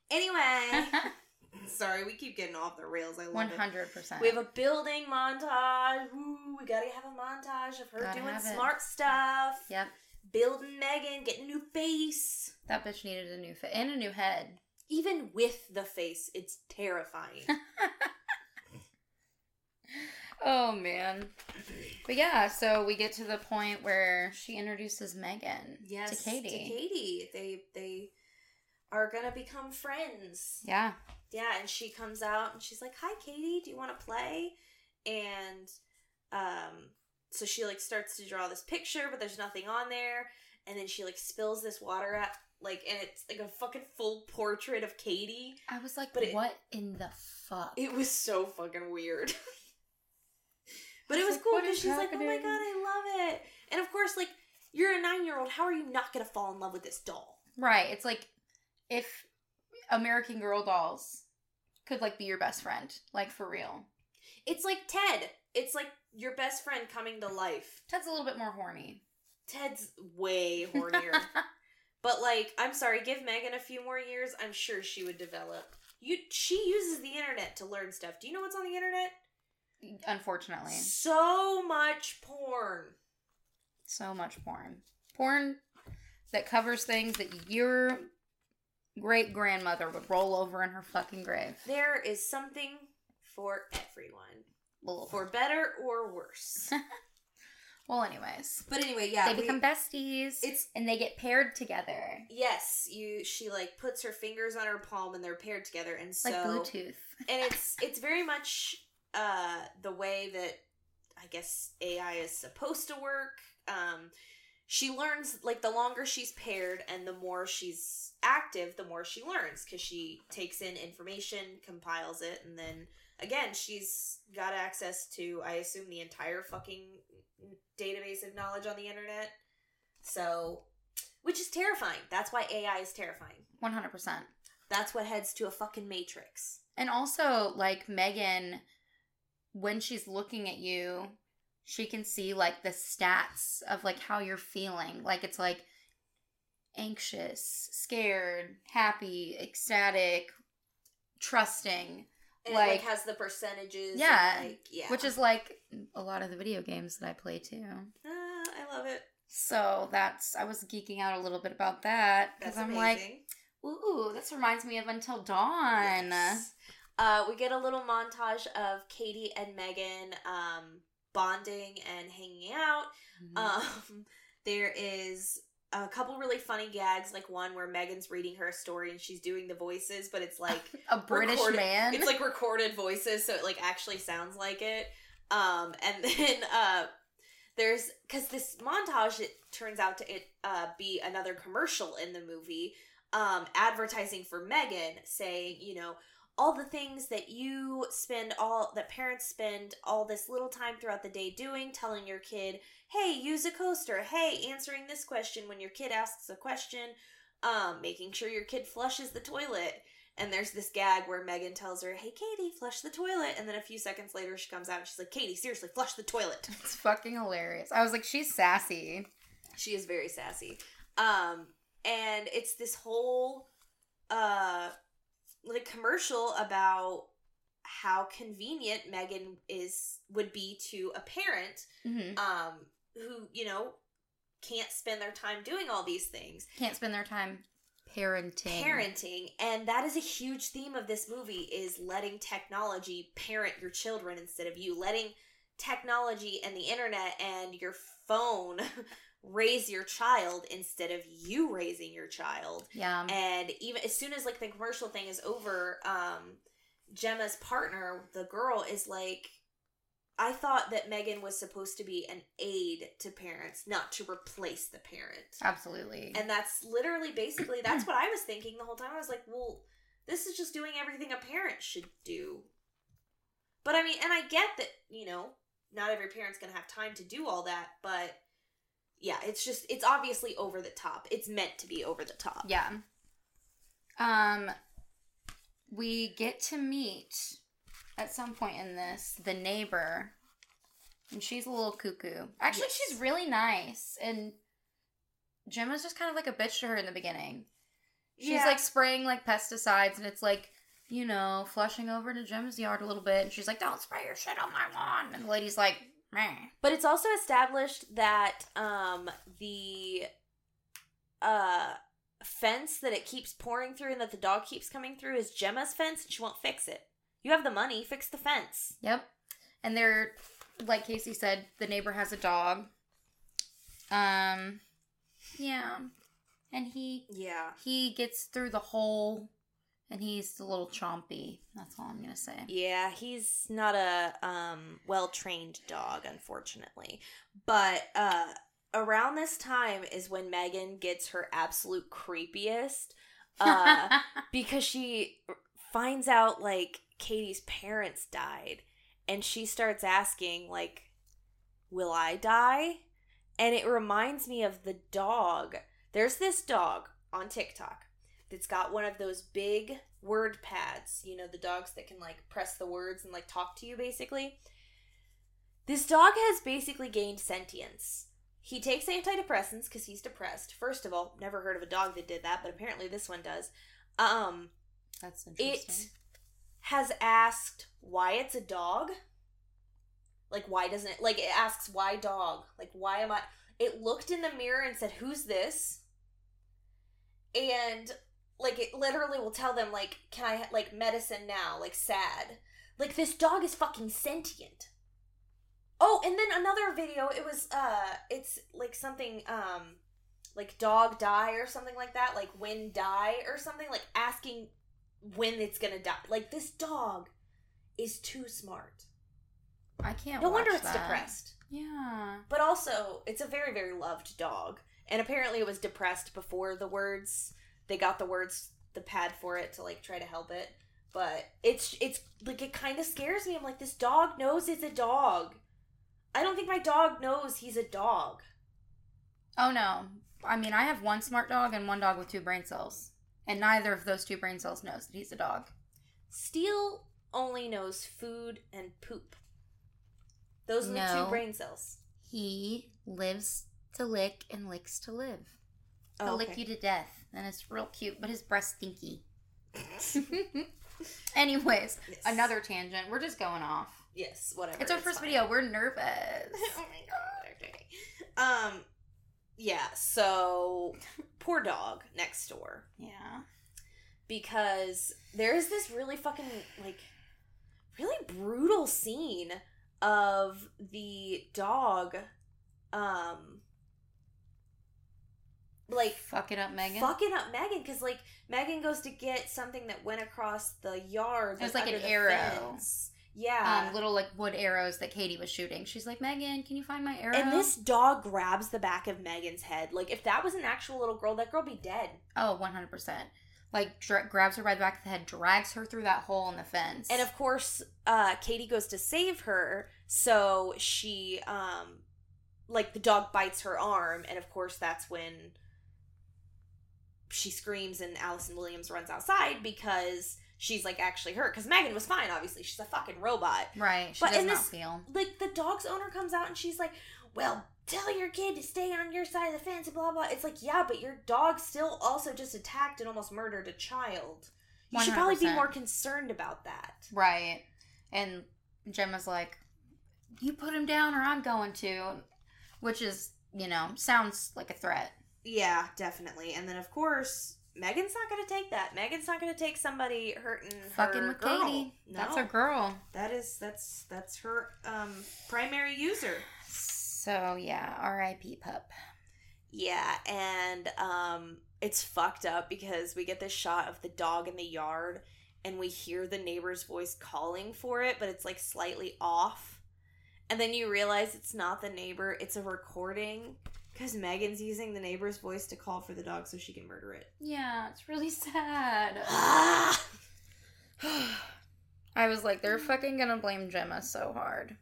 Anyway, sorry, we keep getting off the rails. I love One it. hundred percent. We have a building montage. Woo, we gotta have a montage of her Gotta doing smart stuff. Yep. Building Megan, getting a new face. That bitch needed a new fit and a new head. Even with the face, it's terrifying. oh man. But yeah, so we get to the point where she introduces Megan yes, to Katie. To Katie, they they are gonna become friends. Yeah. Yeah, and she comes out and she's like, "Hi, Katie. Do you want to play?" And um, so she like starts to draw this picture, but there's nothing on there. And then she like spills this water at like, and it's like a fucking full portrait of Katie. I was like, But it- what in the fuck? It was so fucking weird. but it was like, cool because she's like, "Oh my god, I love it!" And of course, like you're a nine year old, how are you not gonna fall in love with this doll? right. It's like if American Girl dolls could like be your best friend, like for real. It's like Ted. It's like your best friend coming to life. Ted's a little bit more horny. Ted's way hornier. but like, I'm sorry, give Megan a few more years, I'm sure she would develop. You she uses the internet to learn stuff. Do you know what's on the internet? Unfortunately. So much porn. So much porn. Porn that covers things that your great grandmother would roll over in her fucking grave. There is something for everyone. Well, For better or worse. well anyways. but anyway, yeah. they we- become besties. it's and they get paired together. yes, you she like puts her fingers on her palm and they're paired together and so Like Bluetooth. and it's it's very much uh the way that I guess AI is supposed to work. Um she learns like the longer she's paired and the more she's active, the more she learns because she takes in information, compiles it, and then again she's got access to I assume the entire fucking database of knowledge on the internet. So, which is terrifying. That's why AI is terrifying. 100%. That's what heads to a fucking matrix. And also, like Megan, when she's looking at you, she can see like the stats of like how you're feeling. Like it's like anxious, scared, happy, ecstatic, trusting, And it Like- like has the percentages. Yeah, like, yeah. which is like a lot of the video games that I play too. Ah, I love it. So that's I was geeking out a little bit about that because I'm like, ooh, this reminds me of Until Dawn. Yes. Uh, we get a little montage of Katie and Megan um, bonding and hanging out. Mhm. Um, there is a couple really funny gags, like one where Megan's reading her a story and she's doing the voices, but it's like a British recorded- man. it's like recorded voices, so it like actually sounds like it. Um, and then uh, there's because this montage it turns out to it uh, be another commercial in the movie, um, advertising for Megan, saying you know all the things that you spend all that parents spend all this little time throughout the day doing, telling your kid, hey, use a coaster, hey, answering this question when your kid asks a question, um, making sure your kid flushes the toilet. And there's this gag where Megan tells her, "Hey, Katie, flush the toilet." And then a few seconds later, she comes out and she's like, "Katie, seriously, flush the toilet." It's fucking hilarious. I was like, she's sassy. She is very sassy. Um, and it's this whole, uh, like commercial about how convenient Megan is would be to a parent, hmm um, who you know can't spend their time doing all these things. Can't spend their time parenting. parenting and that is a huge theme of this movie is letting technology parent your children instead of you letting technology and the internet and your phone raise your child instead of you raising your child Yeah. and even as soon as like the commercial thing is over um gemma's partner the girl is like i thought that megan was supposed to be an aid to parents not to replace the parent Absolutely. and that's literally basically that's what I was thinking the whole time. I was like, well, this is just doing everything a parent should do. But I mean, and I get that, you know, not every parent's going to have time to do all that, but yeah, it's just it's obviously over the top. It's meant to be over the top. yeah. Um, we get to meet at some point in this the neighbor, and she's a little cuckoo. Actually, Yes. she's really nice, and Gemma's just kind of like a bitch to her in the beginning. She's Yeah. like spraying like pesticides, and it's like. You know, flushing over to Gemma's yard a little bit, and she's like, "Don't spray your shit on my lawn." And the lady's like, "Meh." But it's also established that um the uh fence that it keeps pouring through and that the dog keeps coming through is Gemma's fence and she won't fix it. You have the money, fix the fence. Yep. and they're like Casey said, the neighbor has a dog. Um, yeah, and he Yeah. he gets through the hole, and he's a little chompy. That's all I'm gonna say. Yeah, he's not a um well-trained dog unfortunately. But uh around this time is when Megan gets her absolute creepiest uh because she finds out like Katie's parents died and she starts asking like will I die? And it reminds me of the dog. There's this dog on TikTok that's got one of those big word pads, you know, the dogs that can like press the words and like talk to you basically. This dog has basically gained sentience. He takes antidepressants because he's depressed. First of all, never heard of a dog that did that, but apparently this one does. Um, That's interesting. it has asked why it's a dog. Like why doesn't it like it asks why dog? Like why am I it looked in the mirror and said who's this? And like it literally will tell them like can I ha- like medicine now? Like sad. Like this dog is fucking sentient. Oh, and then another video it was uh it's like something um like dog die or something like that, like when die or something like asking when it's gonna die. Like this dog is too smart. I can't. No wonder it's that. depressed. Yeah. But also, it's a very very loved dog, and apparently it was depressed before the words. They got the words, the pad for it to like try to help it. But it's it's like it kind of scares me. I'm like, this dog knows it's a dog. I don't think my dog knows he's a dog. Oh no. I mean, I have one smart dog and one dog with two brain cells, and neither of those two brain cells knows that he's a dog. Steel only knows food and poop. Those are the two brain cells. He lives to lick and licks to live. Oh, lick you to death, and it's real cute, but his breath's stinky. Anyways, Yes. another tangent. We're just going off. Yes, whatever. It's our first fine. video. We're nervous. oh my god. Okay. Um. Yeah. So poor dog next door yeah. because there is this really fucking like really brutal scene of the dog um like Fuck it up, Megan. fucking up Megan because like Megan goes to get something that went across the yard. It was like an arrow. fence. Yeah. um, little like wood arrows that Katie was shooting. She's like, Megan, can you find my arrow? and this dog grabs the back of Megan's head. Like if that was an actual little girl, that girl be dead. oh, 100%. Like dra- grabs her by the back of the head, drags her through that hole in the fence. And of course, uh, Katie goes to save her, so she, um, like the dog bites her arm, and of course that's when she screams and Allison Williams runs outside because she's like actually hurt. Because Megan was fine, obviously she's a fucking robot. right, she but does in not this- feel. Like the dog's owner comes out and she's like, "Well, tell your kid to stay on your side of the fence," and blah blah. It's like, yeah, but your dog still also just attacked and almost murdered a child. You should probably be more concerned about that. Right. And Gemma's like, you put him down or I'm going to. Which is, you know, sounds like a threat. Yeah, definitely. And then of course, Megan's not going to take that. Megan's not going to take somebody hurting her Fucking with girl. Katie. No, That's her girl. that is that's that's her um primary user. So, yeah, R.I.P. pup. Yeah, and um it's fucked up because we get this shot of the dog in the yard and we hear the neighbor's voice calling for it, but it's like slightly off. And then you realize it's not the neighbor, it's a recording because Megan's using the neighbor's voice to call for the dog so she can murder it. Yeah, it's really sad. Ah! I was like, they're fucking gonna blame Gemma so hard.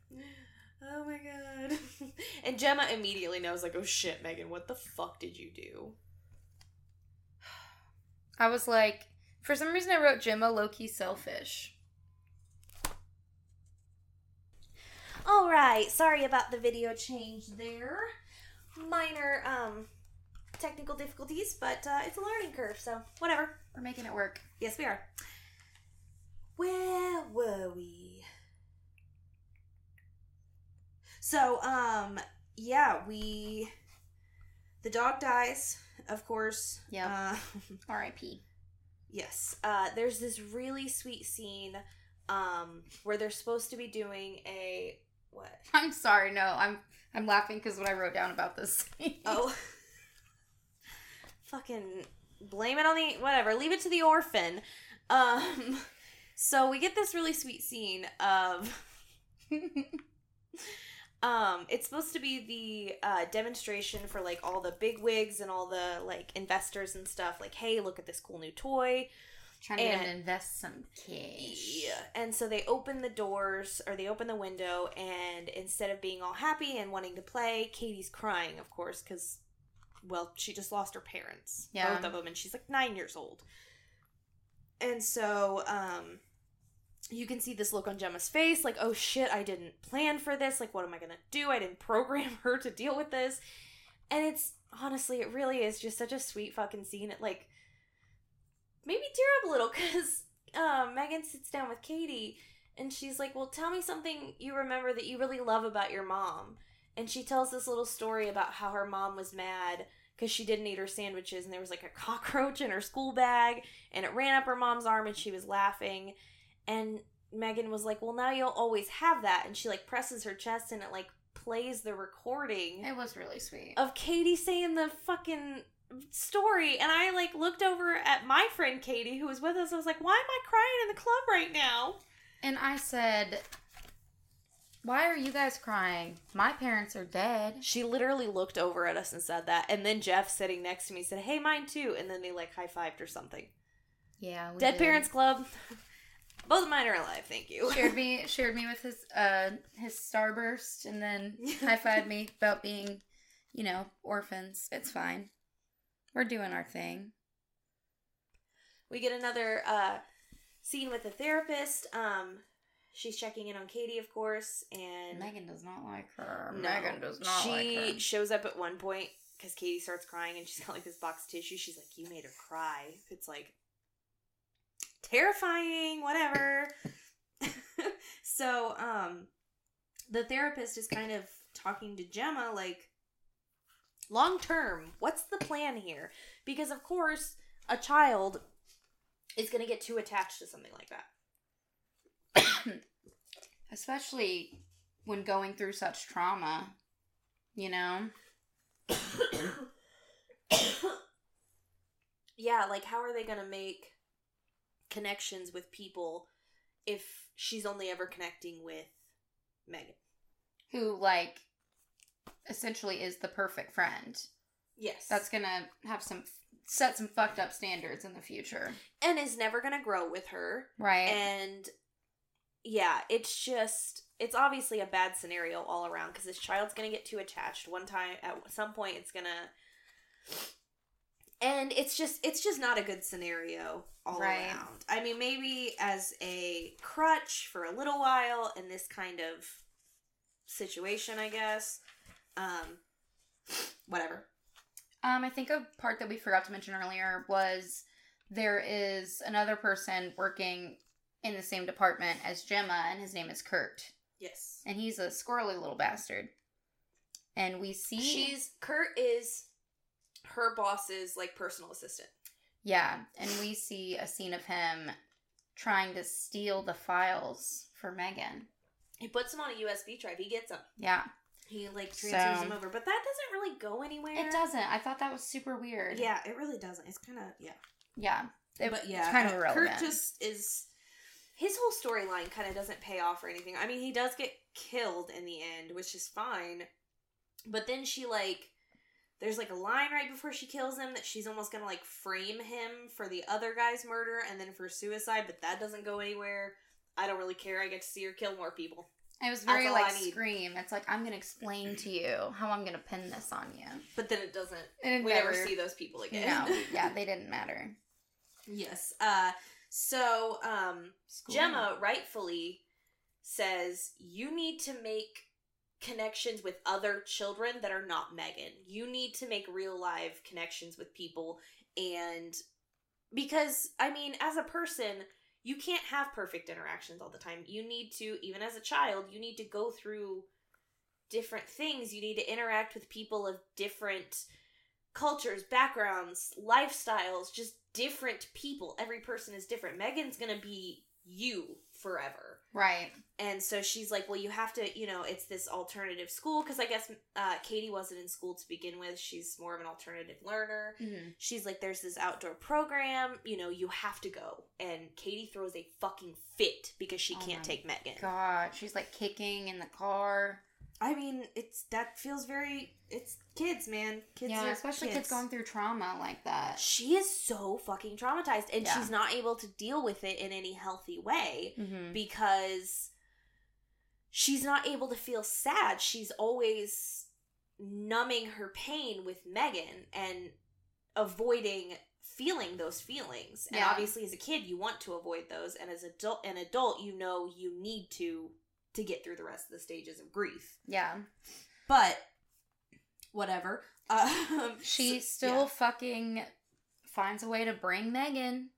Oh my god. and Gemma immediately knows, like, oh shit, Megan, what the fuck did you do? I was like, for some reason, I wrote Gemma low key selfish. Alright, sorry about the video change there. Minor, um, technical difficulties, but uh, it's a learning curve, so whatever. We're making it work. Yes, we are. Where were we? So, um, yeah, we. The dog dies, of course. Yep. Uh, R.I.P. Yes. Uh, there's this really sweet scene um, where they're supposed to be doing a what? I'm sorry, no, I'm I'm laughing because what I wrote down about this. Oh, fucking blame it on the whatever. Leave it to the orphan. Um, so we get this really sweet scene of um it's supposed to be the uh demonstration for like all the big wigs and all the like investors and stuff like hey look at this cool new toy trying to get him And- to invest some cash. yeah and so they open the doors or they open the window and instead of being all happy and wanting to play katie's crying of course because well she just lost her parents Yeah. both of them and she's like nine years old and so um you can see this look on Gemma's face, like, oh shit, I didn't plan for this. Like, what am I gonna do? I didn't program her to deal with this. And it's honestly, it really is just such a sweet fucking scene. It like made me tear up a little because uh, Megan sits down with Katie and she's like, well, tell me something you remember that you really love about your mom. And she tells this little story about how her mom was mad because she didn't eat her sandwiches and there was like a cockroach in her school bag and it ran up her mom's arm and she was laughing and Megan was like, "Well, now you'll always have that." And she like presses her chest and it like plays the recording It was really sweet. of Katie saying the fucking story and I like looked over at my friend Katie who was with us. I was like, "Why am I crying in the club right now?" And I said, Why are you guys crying? My parents are dead. She literally looked over at us and said that. And then Jeff sitting next to me said, "Hey, mine too." And then they like high-fived or something. Yeah. We Dead did. Parents Club. Both of mine are alive, thank you. shared me shared me with his uh his starburst and then high fived me about being, you know, orphans. It's fine. We're doing our thing. We get another uh, scene with the therapist. Um, she's checking in on Katie, of course, and Megan does not like her. No. Megan does not she like her. She shows up at one point because Katie starts crying, and she's got like this box of tissue. She's like, "You made her cry." It's like terrifying, whatever. so, um, the therapist is kind of talking to Gemma, like, long term, what's the plan here? Because of course, a child is going to get too attached to something like that. Especially when going through such trauma, you know? yeah, like how are they going to make connections with people if she's only ever connecting with Megan? Who like essentially is the perfect friend. Yes. That's gonna have some set some fucked up standards in the future. and is never going to grow with her. Right. And yeah, it's just it's obviously a bad scenario all around because this child's going to get too attached one time at some point it's going to and it's just it's just not a good scenario all Right. around. I mean, maybe as a crutch for a little while in this kind of situation, I guess. Um whatever. Um, I think a part that we forgot to mention earlier was there is another person working in the same department as Gemma, and his name is Kurt, Yes. and he's a squirrely little bastard. And we see She's Kurt is her boss's like personal assistant. yeah, and we see a scene of him trying to steal the files for Megan. He puts them on a USB drive. He gets them. Yeah, He like transfers So- them over, but that doesn't really go anywhere. it doesn't. I thought that was super weird. Yeah, it really doesn't. It's kind of yeah. yeah, it, but yeah, it's kind of irrelevant. Kurt just is. His whole storyline kind of doesn't pay off or anything. I mean, he does get killed in the end, which is fine. But then she like, there's like a line right before she kills him that she's almost gonna like frame him for the other guy's murder and then for suicide, but that doesn't go anywhere. I don't really care. I get to see her kill more people. It was very like scream. It's like I'm gonna explain to you how I'm gonna pin this on you. But then it doesn't. And We never see those people again. No, yeah, they didn't matter. Yes. Uh so um Gemma rightfully says you need to make connections with other children that are not Megan. You need to make real live connections with people and because I mean as a person you can't have perfect interactions all the time. You need to even as a child you need to go through different things. You need to interact with people of different cultures, backgrounds, lifestyles, just different people. Every person is different. Megan's gonna be you forever. Right. And so she's like, well, you have to, you know, it's this alternative school because I guess uh, Katie wasn't in school to begin with. She's more of an alternative learner. Mm-hmm. She's like, there's this outdoor program, you know, you have to go. And Katie throws a fucking fit because she Oh can't take Megan. God, she's like kicking in the car. I mean, it's that feels very. It's kids, man. Kids yeah, are especially kids. going through trauma like that. She is so fucking traumatized, and Yeah. she's not able to deal with it in any healthy way Mm-hmm. because she's not able to feel sad. She's always numbing her pain with Megan and avoiding feeling those feelings. And Yeah. obviously as a kid you want to avoid those and as adult an adult you know you need to to get through the rest of the stages of grief. Yeah, But whatever. Um, she so- still yeah. fucking finds a way to bring Megan.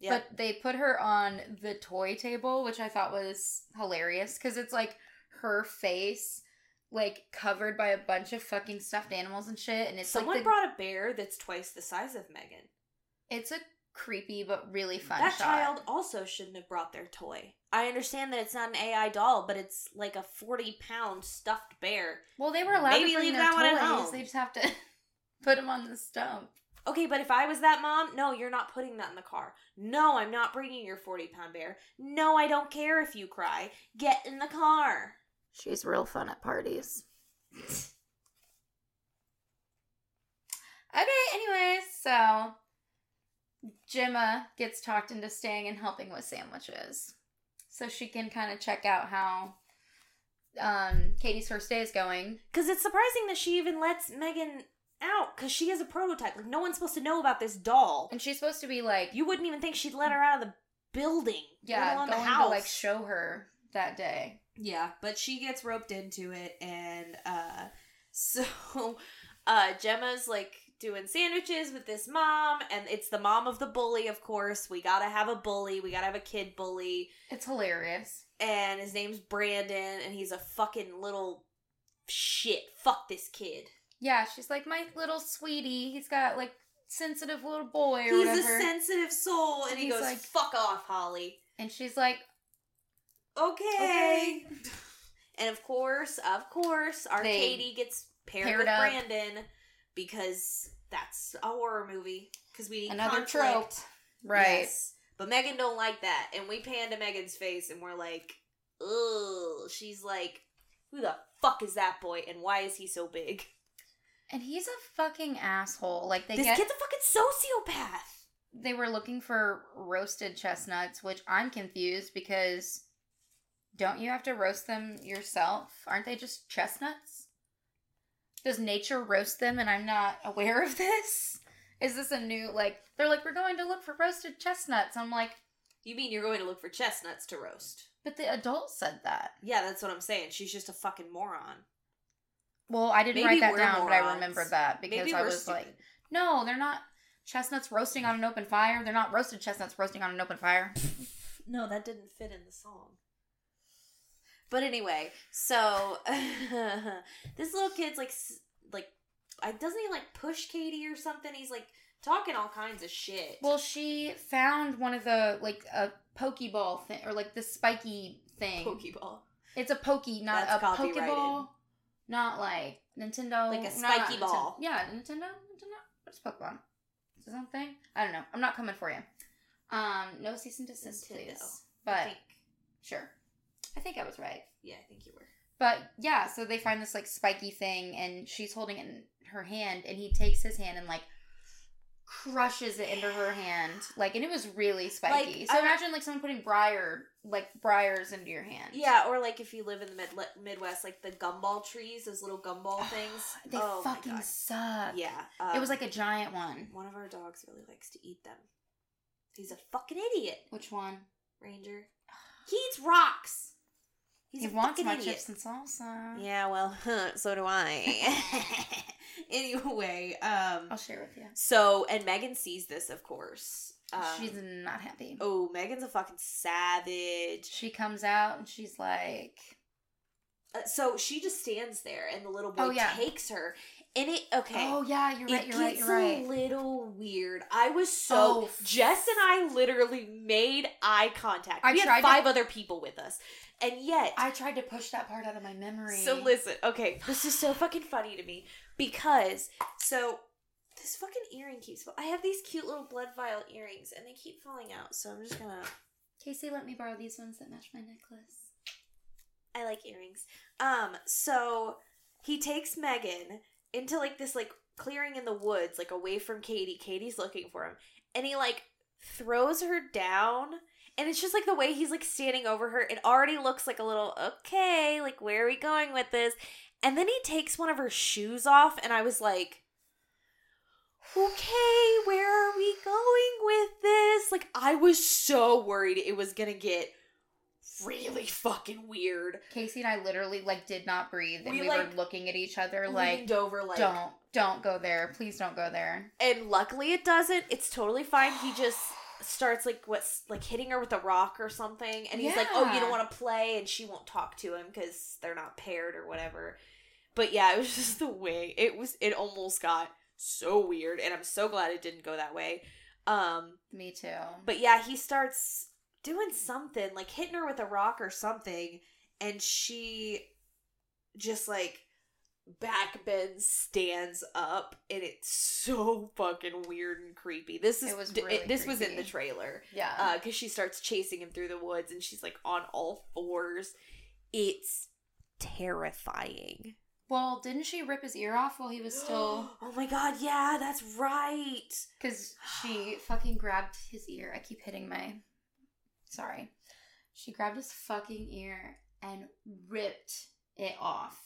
Yeah. But they put her on the toy table, which I thought was hilarious because it's like her face, like covered by a bunch of fucking stuffed animals and shit, and it's someone like the, brought a bear that's twice the size of Megan. it's a creepy but really fun that shot. child also shouldn't have brought their toy. I understand that it's not an AI doll, but it's like a forty pound stuffed bear. Well, they were allowed Maybe to bring leave their that one at home. They just have to put them on the stump. Okay, but if I was that mom, no, you're not putting that in the car. No, I'm not bringing your 40 pound bear. No, I don't care if you cry. Get in the car. She's real fun at parties. Okay, anyways, so Gemma gets talked into staying and helping with sandwiches. So she can kind of check out how um Katie's first day is going. Because it's surprising that she even lets Megan out, because she is a prototype. Like, no one's supposed to know about this doll. And she's supposed to be like You wouldn't even think she'd let her out of the building. yeah, going the house. to like show her that day. Yeah, but she gets roped into it, and uh, so uh, Gemma's like doing sandwiches with this mom, and it's the mom of the bully, of course. We gotta have a bully, we gotta have a kid bully, It's hilarious. and his name's Brandon, and he's a fucking little shit. Fuck this kid. Yeah, she's like my little sweetie. He's got like sensitive little boy or He's whatever. a sensitive soul, and he goes, like- "Fuck off, Holly." and she's like, Okay. And of course, of course, our They Katie gets paired, paired with up. Brandon because that's a horror movie. Because we need another conflict. trope. Right. Yes. But Megan don't like that, and we pan to Megan's face, and we're like, "Ugh." She's like, "Who the fuck is that boy, and why is he so big?" And he's a fucking asshole. Like they this get kid's a fucking sociopath. they were looking for roasted chestnuts, which I'm confused because don't you have to roast them yourself? Aren't they just chestnuts? Does nature roast them and I'm not aware of this? Is this a new like they're like we're going to look for roasted chestnuts. I'm like, You mean you're going to look for chestnuts to roast? but the adult said that. Yeah, that's what I'm saying. She's just a fucking moron. Well, I didn't Maybe write that down, but I morons. remembered that because Maybe I was stupid. like, no, they're not chestnuts roasting on an open fire. They're not roasted chestnuts roasting on an open fire. No, that didn't fit in the song. But anyway, so this little kid's like, like, I doesn't he like push Katie or something? He's like talking all kinds of shit. Well, she found one of the like a pokeball thing or like the spiky thing. Pokeball, It's a pokey, not That's a pokeball. Not like Nintendo. Like a spiky ball. Yeah, Nintendo. Nintendo. What's Pokemon? Is it something? I don't know. I'm not coming for you. Um, no cease and desist, Nintendo. please. I But think. sure, I think I was right. Yeah, I think you were. But yeah, so they find this like spiky thing, and she's holding it in her hand, and he takes his hand and like crushes it into her hand, like, and it was really spiky. Like, so I- imagine like someone putting briar, like briars into your hand. Yeah, or like if you live in the mid- Midwest, like the gumball trees, those little gumball things. they oh fucking suck. Yeah, it was um, like a giant one. one of our dogs really likes to eat them. He's a fucking idiot, Which one? Ranger. He eats rocks. He's he wants my idiot. chips and salsa. Yeah, well, so do I. anyway, um, I'll share with you. so and Megan sees this, of course. Um, she's not happy. oh, Megan's a fucking savage. She comes out and she's like, Uh, so she just stands there, and the little boy Oh, yeah. takes her, And it okay. Oh yeah, you're right. it You're right. gets You're right. a little weird. I was so Oh, Jess and I literally made eye contact. I we tried had to- five other people with us, and yet. I tried to push that part out of my memory. so listen, okay, this is so fucking funny to me because so this fucking earring keeps. I have these cute little blood vial earrings, and they keep falling out. So I'm just gonna. Casey, let me borrow these ones that match my necklace. I like earrings. Um, so he takes Megan into like this like clearing in the woods, like away from Katie. Katie's looking for him. And he like throws her down. And it's just like the way he's like standing over her. It already looks like a little, okay, like where are we going with this? And then he takes one of her shoes off, and I was like, okay, where are we going with this? Like, I was so worried it was gonna get really fucking weird. Casey and I literally like did not breathe, and We, we, like, were looking at each other like, over like "Don't, don't go there. Please don't go there." and luckily it doesn't it's totally fine he just starts like what's like hitting her with a rock or something and he's like oh you don't want to play and she won't talk to him because they're not paired or whatever. But yeah it was just the way it was it almost got so weird and i'm so glad it didn't go that way. Um Me too. but yeah he starts doing something like hitting her with a rock or something and she just like back bends stands up and it's so fucking weird and creepy this is It was really this was in the trailer yeah. uh because she starts chasing him through the woods and she's like on all fours it's terrifying well, didn't she rip his ear off while he was still? oh my god yeah that's right Because she fucking grabbed his ear. I keep hitting my. Sorry. She grabbed his fucking ear and ripped it off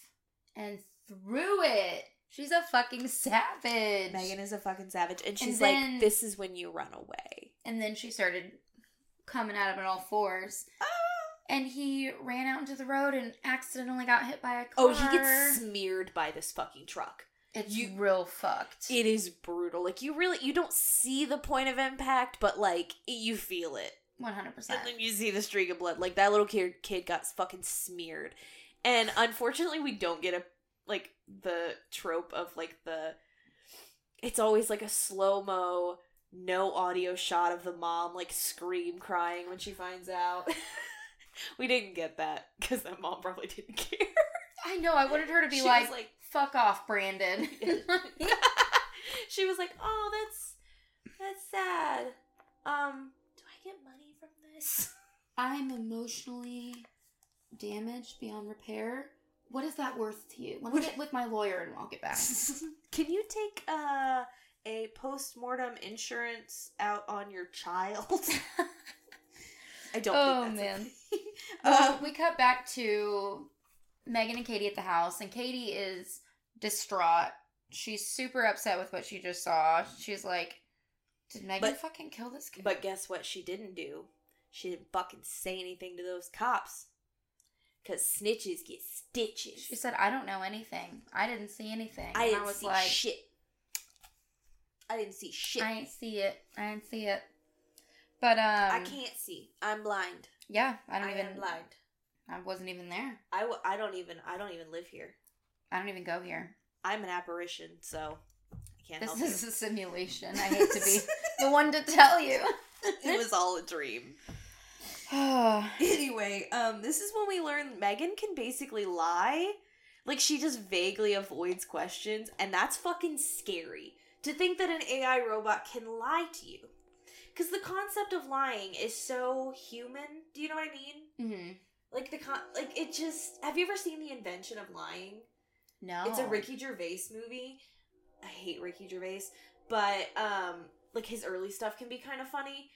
and threw it. She's a fucking savage. megan is a fucking savage and And she's then- like this is when you run away And then she started coming at him on all fours. Ah. And he ran out into the road and accidentally got hit by a car. oh he gets smeared by this fucking truck It's you- real fucked. It is brutal. Like you really you don't see the point of impact, but like you feel it. One hundred percent. And then you see the streak of blood. Like that little kid kid got fucking smeared. And unfortunately we don't get a like the trope of like the it's always like a slow-mo no audio shot of the mom like scream crying when she finds out. we didn't get that because that mom probably didn't care. I know. I wanted her to be like, like "Fuck off, Brandon." she was like, "Oh, that's that's sad. Um, do I get money from this?" I'm emotionally damaged beyond repair. What is that worth to you? Let me get with my lawyer and I'll get back. Can you take uh a post-mortem insurance out on your child? I don't Oh, think that's a man. thing. Well, Um, we cut back to Megan and Katie at the house, and Katie is distraught. She's super upset with what she just saw. She's like, "Did Megan But- fucking kill this kid?" but guess what she didn't do? She didn't fucking say anything to those cops. Cause snitches get stitches. she said, "I don't know anything. I didn't see anything." I And didn't was see like, shit. I didn't see shit. "I ain't see it. I didn't see it." But um, I can't see. I'm blind. Yeah, I don't I even. blind. I wasn't even there. I, w- I don't even I don't even live here. I don't even go here. I'm an apparition, so I can't This is a simulation. I hate to be the one to tell you. you. it was all a dream. Anyway, um, this is when we learn Megan can basically lie. Like she just vaguely avoids questions, and that's fucking scary. To think that an AI robot can lie to you. Because the concept of lying is so human. Do you know what I mean? hmm Like the con like it just have you ever seen the invention of lying? No, It's a Ricky Gervais movie. I hate Ricky Gervais, but um like his early stuff can be kind of funny.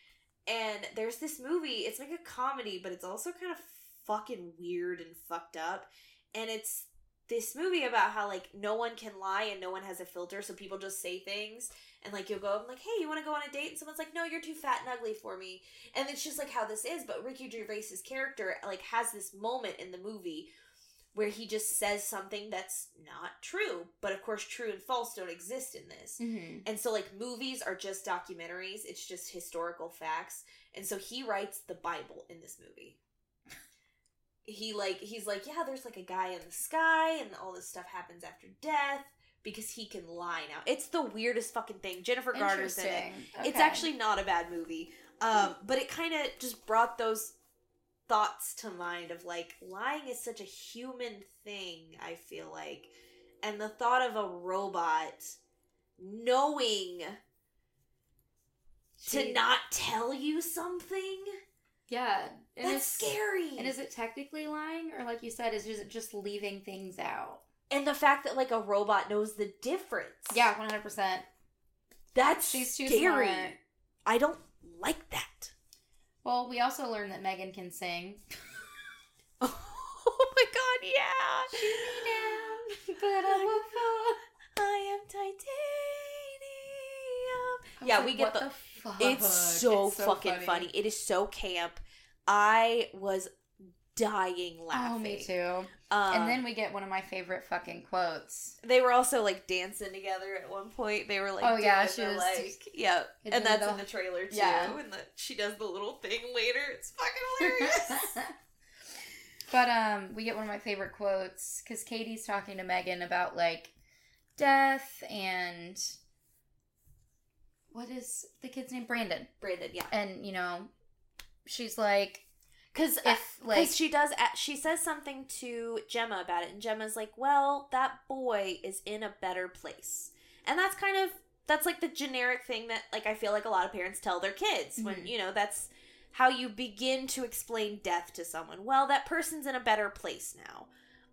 And there's this movie, it's like a comedy, but it's also kind of fucking weird and fucked up. And it's this movie about how like no one can lie and no one has a filter, so people just say things. And like you'll go and like, hey, you want to go on a date? And someone's like, no, you're too fat and ugly for me. And it's just like how this is. But Ricky Gervais's character like has this moment in the movie where he just says something that's not true. But of course, true and false don't exist in this. hmm And so, like, movies are just documentaries, it's just historical facts. And so, he writes the Bible in this movie. He, like, he's like, yeah, there's like a guy in the sky, and all this stuff happens after death. because he can lie now. It's the weirdest fucking thing. Jennifer Garner's in it. Interesting. It's actually not a bad movie. Um, but it kind of just brought those thoughts to mind of like lying is such a human thing, I feel like. And the thought of a robot knowing to not tell you something yeah, and that's scary. And is it technically lying, or like you said, is it just leaving things out? and the fact that like a robot knows the difference. Yeah, one hundred percent. That's She's too scary. smart. I don't like that. Well, we also learned that Megan can sing. oh my god, yeah. But I will fall. I am titanium. I Yeah, like, we get what the. the fuck? it's so fucking funny. It is so camp. I was dying laughing. Oh, me too. Um, and then we get one of my favorite fucking quotes. they were also like dancing together at one point. They were like, Oh, yeah, she was- like, yeah, and and that's the- in the trailer too. Yeah. and the, she does the little thing later. It's fucking hilarious. but um, we get one of my favorite quotes because Katie's talking to Megan about like death and what is the kid's name? Brandon. Brandon, yeah, And you know, she's like, because if like Because she does, she says something to Gemma about it, and Gemma's like, "Well, that boy is in a better place," and that's kind of that's like the generic thing that like I feel like a lot of parents tell their kids when Mhm. you know that's how you begin to explain death to someone. Well, that person's in a better place now,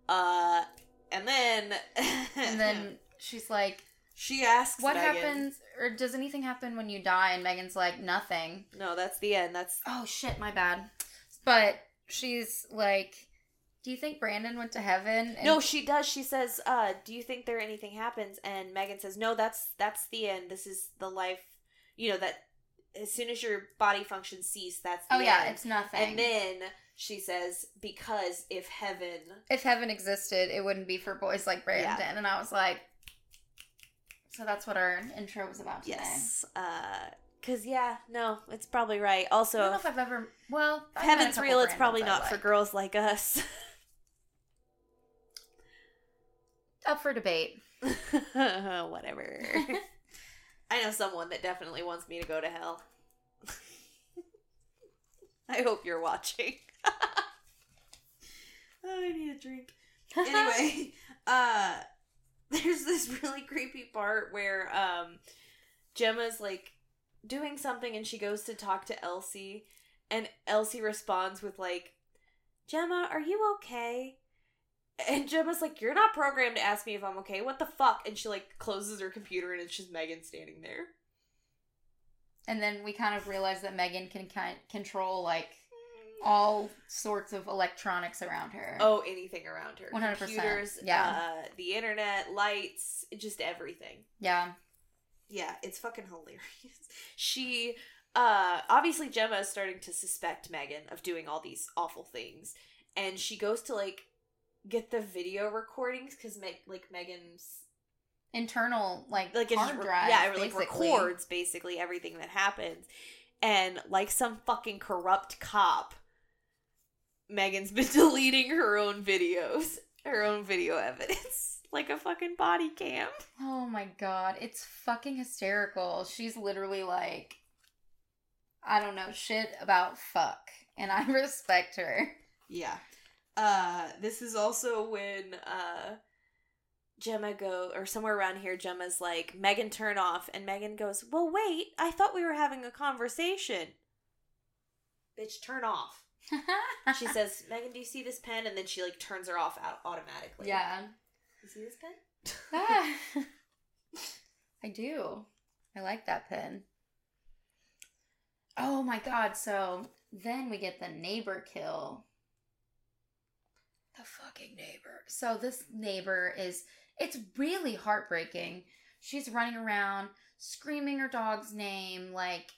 uh, and then and then she's like, she asks, what Megan- happens or does anything happen when you die? And Megan's like, nothing. No, that's the end. That's Oh shit, my bad. But she's like, do you think Brandon went to heaven? And no, she does. She says, uh, "Do you think there anything happens?" And Megan says, "No, that's that's the end. This is the life. You know that as soon as your body functions cease, that's the Oh yeah, end." it's nothing. And then she says, "Because if heaven, if heaven existed, it wouldn't be for boys like Brandon. Yeah. And I was like, so that's what our intro was about today. yes, uh, because yeah, no, it's probably right. Also, I don't know if I've ever. Well, I've heaven's real, it's probably not for like. girls like us." Up for debate. Whatever. I know someone that definitely wants me to go to hell. I hope you're watching. oh, I need a drink. Anyway, uh there's this really creepy part where um Gemma's like doing something and she goes to talk to Elsie and Elsie responds with like Gemma, are you okay? And Gemma's like, You're not programmed to ask me if I'm okay. What the fuck? And she like closes her computer and it's just Megan standing there. and then we kind of realize that Megan can kind control like all sorts of electronics around her. Oh, anything around her. 100%, Computers, yeah. uh, the internet, lights, just everything. yeah. Yeah, it's fucking hilarious. She uh obviously Gemma is starting to suspect Megan of doing all these awful things. And she goes to like get the video recordings because Meg like Megan's Internal like like it hard just drive. yeah, it like records basically everything that happens. And like some fucking corrupt cop, Megan's been deleting her own videos, her own video evidence, like a fucking body cam. Oh my god, it's fucking hysterical. She's literally like, I don't know shit about fuck, and I respect her. Yeah. Uh this is also when uh Gemma go or somewhere around here Gemma's like, Megan turn off and Megan goes, Well wait, I thought we were having a conversation. Bitch, turn off. She says, Megan, do you see this pen? And then she like turns her off out automatically. yeah. You see this pen? Ah. I do. I like that pen. Oh my god, so then we get the neighbor kill. The fucking neighbor. So this neighbor is it's really heartbreaking. She's running around screaming her dog's name like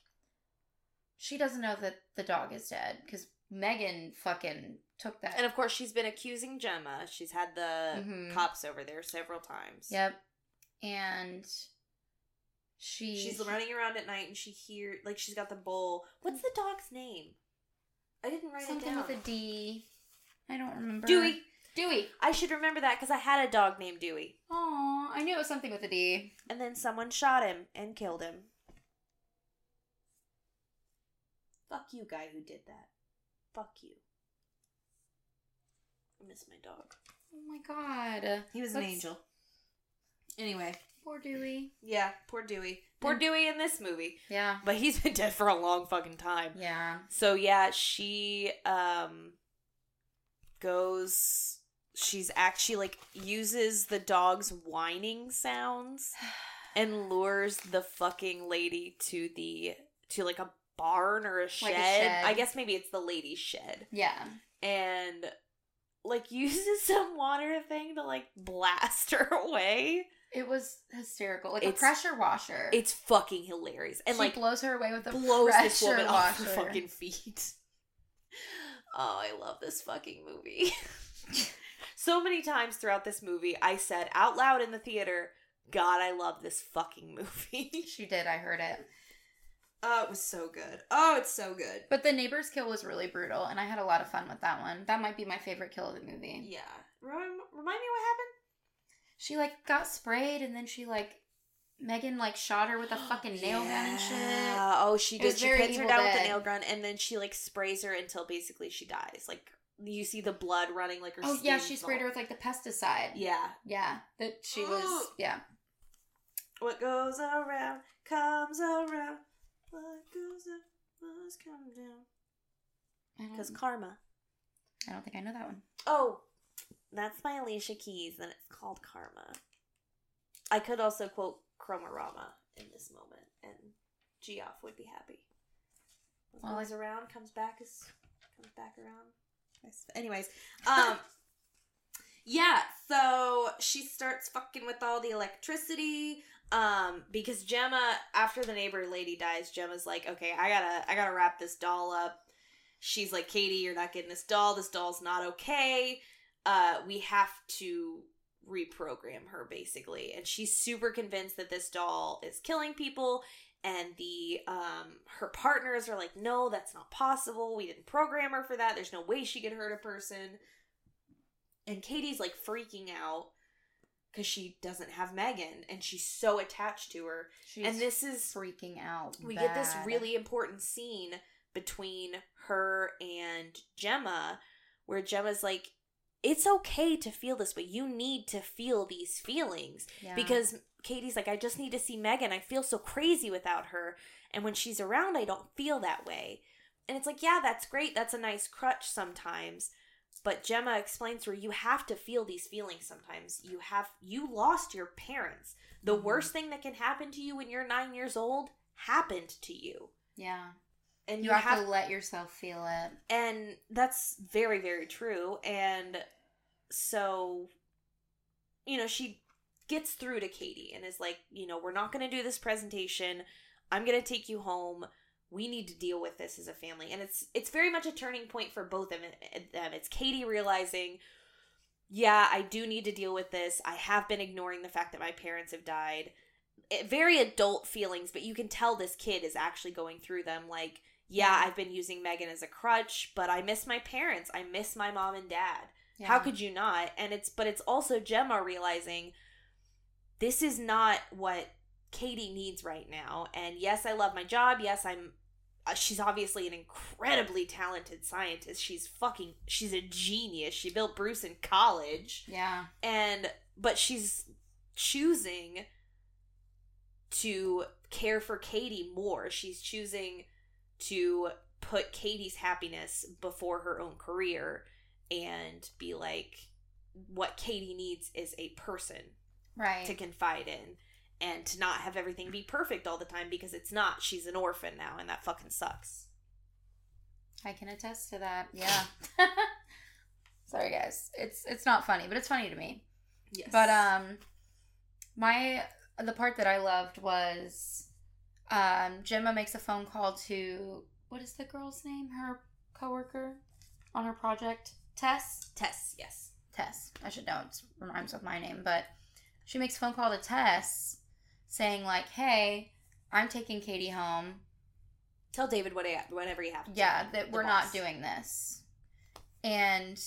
she doesn't know that the dog is dead cuz Megan fucking took that. And of course, she's been accusing Gemma. She's had the Mhm. cops over there several times. Yep. And she She's running around at night and she hear like she's got the bowl. What's the dog's name? I didn't write something it down. Something with a D. I don't remember. Dewey. Dewey. I should remember that because I had a dog named Dewey. Aw, I knew it was something with a D. And then someone shot him and killed him. Fuck you, guy who did that. Fuck you. I miss my dog. Oh my god. He was an angel. Anyway, Poor Dewey. yeah, poor Dewey. Poor And- Dewey in this movie. Yeah. But he's been dead for a long fucking time. Yeah. So yeah, she um goes she's actually like uses the dog's whining sounds and lures the fucking lady to the to like a barn or a shed. Like a shed. I guess maybe it's the lady's shed. Yeah. And like uses some water thing to like blast her away. It was hysterical. Like It's- a pressure washer. It's fucking hilarious. And she like blows her away with a blows this pressure woman off her washer. fucking feet. Oh, I love this fucking movie. so many times throughout this movie, I said out loud in the theater, God, I love this fucking movie. She did. I heard it. Oh, it was so good. Oh, it's so good. But the neighbor's kill was really brutal, and I had a lot of fun with that one. That might be my favorite kill of the movie. Yeah. Remind, remind me what happened? She like got sprayed, and then she like Megan like shot her with a fucking nail gun and shit. Yeah. Oh, she did. She pins her down with a nail gun, and then she like sprays her until basically she dies. Like you see the blood running like her. Oh yeah, she sprayed her with like the pesticide. Yeah. Yeah, that she was. Yeah, What goes around comes around. What goes up must come down. Because karma. I don't think I know that one. Oh, that's my Alicia Keys, and it's called Karma. I could also quote Chromorama in this moment, and Geoff would be happy. Well, goes around comes back is comes back around. Anyways, um, yeah. So she starts fucking with all the electricity. Um, because Gemma, after the neighbor lady dies, Gemma's like, okay, I gotta, I gotta wrap this doll up. She's like, Katie, you're not getting this doll. This doll's not okay. Uh, we have to reprogram her basically, and she's super convinced that this doll is killing people. And the um her partners are like, no, that's not possible. We didn't program her for that. There's no way she could hurt a person. And Katie's like freaking out because she doesn't have Megan, and she's so attached to her. She's and this is freaking out. we get this really important scene between her and Gemma where Gemma's like it's okay to feel this way. You need to feel these feelings Yeah. because Katie's like I just need to see Megan. I feel so crazy without her and when she's around I don't feel that way. And it's like, yeah, that's great. That's a nice crutch sometimes. But Gemma explains to her you have to feel these feelings sometimes. You have you lost your parents. The Mhm. worst thing that can happen to you when you're 9 years old happened to you yeah, and you, have, to let yourself feel it. and that's very very true. And so you know she gets through to katie and is like you know we're not going to do this presentation. I'm going to take you home. We need to deal with this as a family. And it's it's very much a turning point for both of them. It's katie realizing yeah i do need to deal with this. I have been ignoring the fact that my parents have died. It- very adult feelings but you can tell this kid is actually going through them like yeah i've been using megan as a crutch but i miss my parents. I miss my mom and dad. Yeah. how could you not? And it's but it's also gemma realizing this is not what katie needs right now. And yes i love my job. Yes i'm uh, she's obviously an incredibly talented scientist. She's fucking she's a genius. She built bruce in college. Yeah, and but she's choosing to care for Katie more. She's choosing to put Katie's happiness before her own career and be like what Katie needs is a person right. to confide in and to not have everything be perfect all the time because it's not. She's an orphan now and that fucking sucks. I can attest to that. Yeah. Sorry, guys. It's it's not funny, but it's funny to me. Yes. But um, my the part that I loved was um, Gemma makes a phone call to what is the girl's name? Her coworker on her project, Tess. Tess, yes. Tess. I should know it rhymes with my name, but she makes a phone call to Tess saying like, "Hey, I'm taking Katie home. Tell David what whatever you have to Yeah, that we're boss. not doing this," and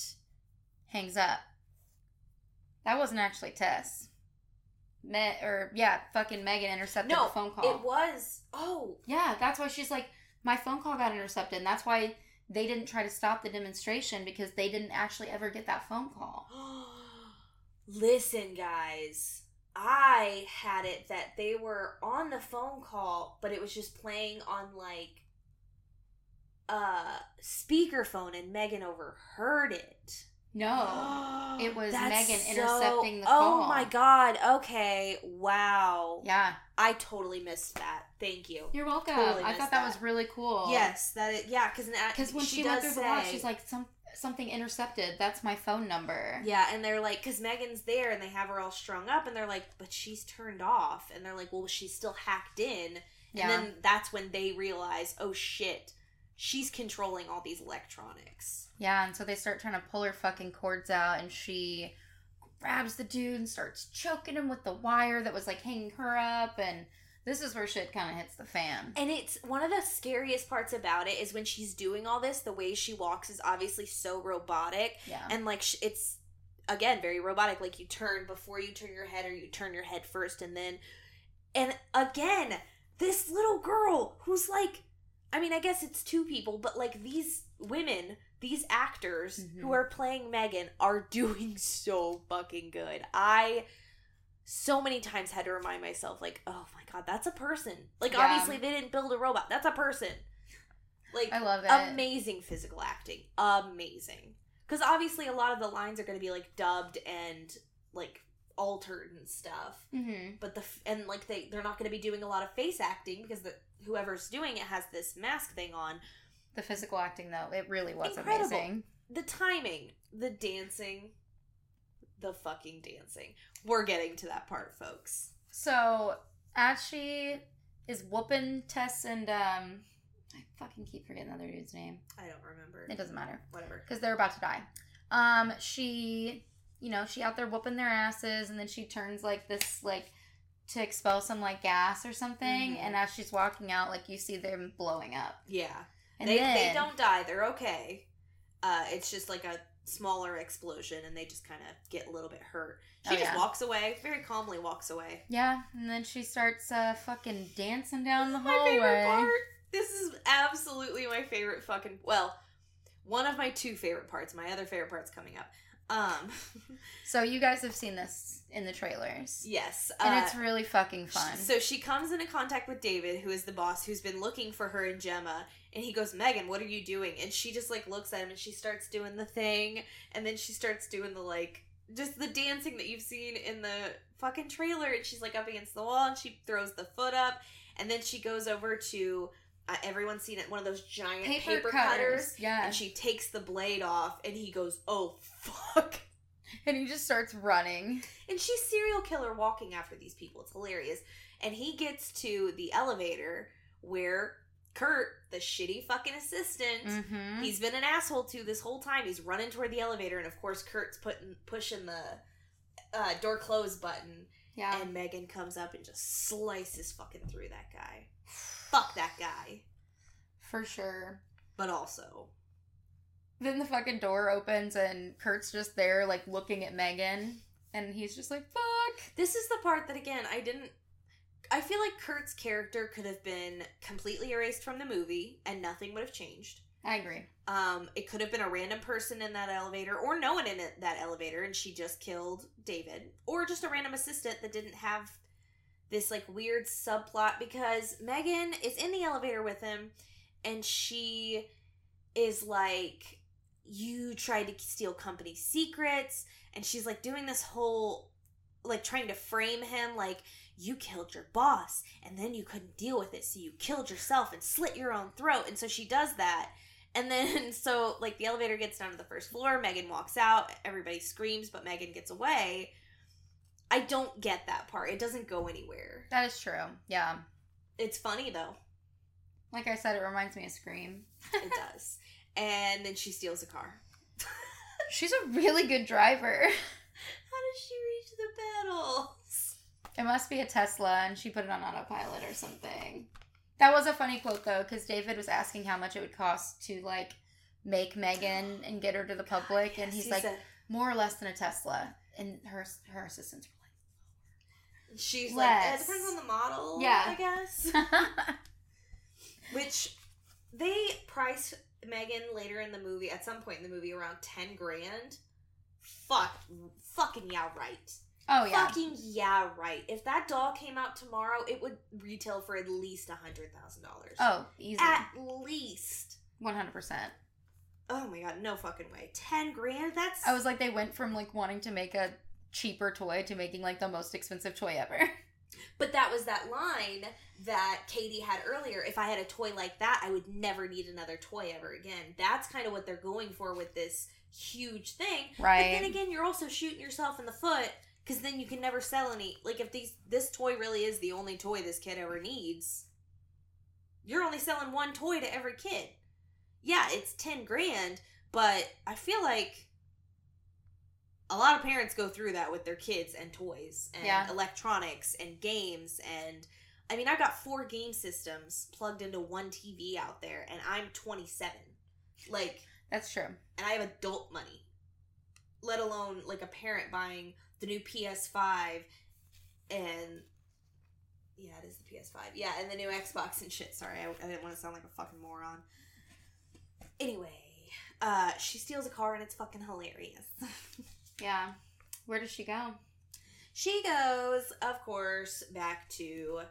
hangs up. That wasn't actually Tess. Me- or yeah, fucking Megan intercepted No, the phone call. It was. Oh, Yeah, that's why she's like, my phone call got intercepted. And that's why they didn't try to stop the demonstration because they didn't actually ever get that phone call. Listen, guys. I had it that they were on the phone call, but it was just playing on like a uh speakerphone and Megan overheard it. No. It was Megan so- intercepting the call. Oh my god. Okay. Wow. Yeah. I totally missed that. Thank you. You're welcome. Totally I thought that, that. was really cool. Yes, that is, yeah, because Because when she, does went through say, the lot, she's like, some something intercepted. That's my phone number. Yeah, and they're like, because Megan's there and they have her all strung up, and they're like, but she's turned off. And they're like, well, she's still hacked in. Yeah. And then that's when they realize, oh shit, she's controlling all these electronics. Yeah, and so they start trying to pull her fucking cords out, and she grabs the dude and starts choking him with the wire that was like hanging her up, and this is where shit kind of hits the fan. And it's one of the scariest parts about it is when she's doing all this, the way she walks is obviously so robotic. Yeah. And like, it's again very robotic. Like, you turn before you turn your head, or you turn your head first, and then. And again, this little girl who's like, I mean, I guess it's two people, but like these women, these actors Mhm. who are playing Megan are doing so fucking good. I so many times had to remind myself, like, oh my god, that's a person. Like, Yeah. obviously, they didn't build a robot. That's a person. Like, I love it. amazing physical acting. Amazing. Because obviously, a lot of the lines are going to be like dubbed and like altered and stuff. mm-hmm. But the and like they they're not going to be doing a lot of face acting because the whoever's doing it has this mask thing on. The physical acting, though, it really was Incredible. amazing. The timing, the dancing, the fucking dancing. We're getting to that part, folks. So, as she is whooping Tess and, um, I fucking keep forgetting the other dude's name. I don't remember. It doesn't matter. Whatever. because they're about to die. Um, she, you know, she out there whooping their asses, and then she turns like this, like to expel some like gas or something. Mhm. And as she's walking out, like you see them blowing up. Yeah. And they then, they don't die. They're okay. Uh, it's just like a smaller explosion, and they just kind of get a little bit hurt. She Oh, just yeah. walks away, very calmly walks away. Yeah, and then she starts uh fucking dancing down the My hallway. favorite part. This is absolutely my favorite fucking. Well, one of my two favorite parts. My other favorite part's coming up. Um, So you guys have seen this in the trailers, yes, and uh, it's really fucking fun. So she comes into contact with David, who is the boss, who's been looking for her and Gemma, and he goes, "Megan, what are you doing?" And she just like looks at him and she starts doing the thing, and then she starts doing the like just the dancing that you've seen in the fucking trailer, and she's like up against the wall and she throws the foot up, and then she goes over to uh, everyone's seen it one of those giant paper, cutters. yeah. And she takes the blade off, and he goes, "Oh fuck!" and he just starts running. And she's serial killer walking after these people. It's hilarious. And he gets to the elevator where Kurt, the shitty fucking assistant, Mm-hmm. he's been an asshole to this whole time. He's running toward the elevator, and of course, Kurt's putting pushing the uh, door close button, yeah. and Megan comes up and just slices fucking through that guy. Fuck that guy. for sure. But also, Then the fucking door opens and Kurt's just there, like looking at Megan, and he's just like, "Fuck." this is the part that again I didn't. I feel like Kurt's character could have been completely erased from the movie, and nothing would have changed. I agree. Um, it could have been a random person in that elevator, or no one in it, that elevator, and she just killed David, or just a random assistant that didn't have this like weird subplot because Megan is in the elevator with him, and she is like, "You tried to steal company secrets," and she's like doing this whole like trying to frame him like you killed your boss and then you couldn't deal with it so you killed yourself and slit your own throat and so she does that and then, so like the elevator gets down to the first floor. Megan walks out. Everybody screams, but Megan gets away. I don't get that part. It doesn't go anywhere. That is true. Yeah. It's funny though. Like I said, it reminds me of Scream. It does. and then she steals a car. She's a really good driver. How does she reach the pedals? It must be a Tesla, and she put it on autopilot or something. That was a funny quote though, because David was asking how much it would cost to like make Megan and get her to the public, and Yes, he's he like, said- more or less than a Tesla. And her her assistants She's like, it depends on the model. Yeah. I guess. Which they price Megan later in the movie at some point in the movie around ten grand. Fuck, fucking yeah, right. oh yeah. Fucking yeah, right. If that doll came out tomorrow, it would retail for at least a hundred thousand dollars. Oh, easy. at least. One hundred percent. Oh my god, no fucking way. Ten grand? That's I was like, they went from like wanting to make a cheaper toy to making like the most expensive toy ever. But that was that line that Katie had earlier. If I had a toy like that, I would never need another toy ever again. That's kind of what they're going for with this huge thing. Right. But then again, you're also shooting yourself in the foot because then you can never sell any. Like if these this toy really is the only toy this kid ever needs, you're only selling one toy to every kid. Yeah, it's ten grand, but I feel like a lot of parents go through that with their kids and toys and Yeah. electronics and games and I mean, I've got four game systems plugged into one TV out there and I'm 27. Like That's true. and I have adult money, let alone like a parent buying the new PS5 and yeah, it is the PS5. Yeah, and the new Xbox and shit. Sorry, I, I didn't want to sound like a fucking moron. Anyway, uh, she steals a car and it's fucking hilarious. Yeah. Where does she go? she goes, of course, back to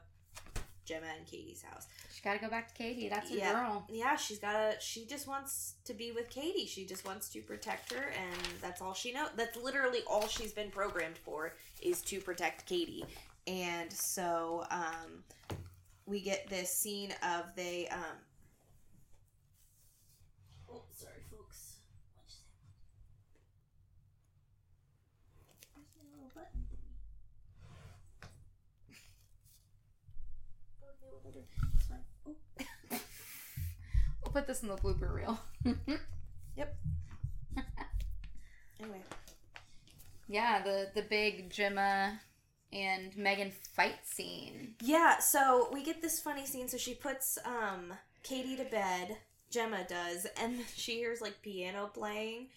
Gemma and Katie's house. She got to go back to Katie. That's her Yeah. girl. Yeah, she's gotta. She just wants to be with Katie. She just wants to protect her, and that's all she knows. That's literally all she's been programmed for is to protect Katie. And so, um, we get this scene of they. Um, oh, sorry, folks. What'd you say? Where's my little button thingy? Okay, whatever. It's fine. Oh. We'll put this in the blooper reel. Yep. anyway. yeah, the the big Gemma and Megan fight scene. Yeah, so we get this funny scene. So she puts um Katie to bed. Gemma does, and she hears like piano playing,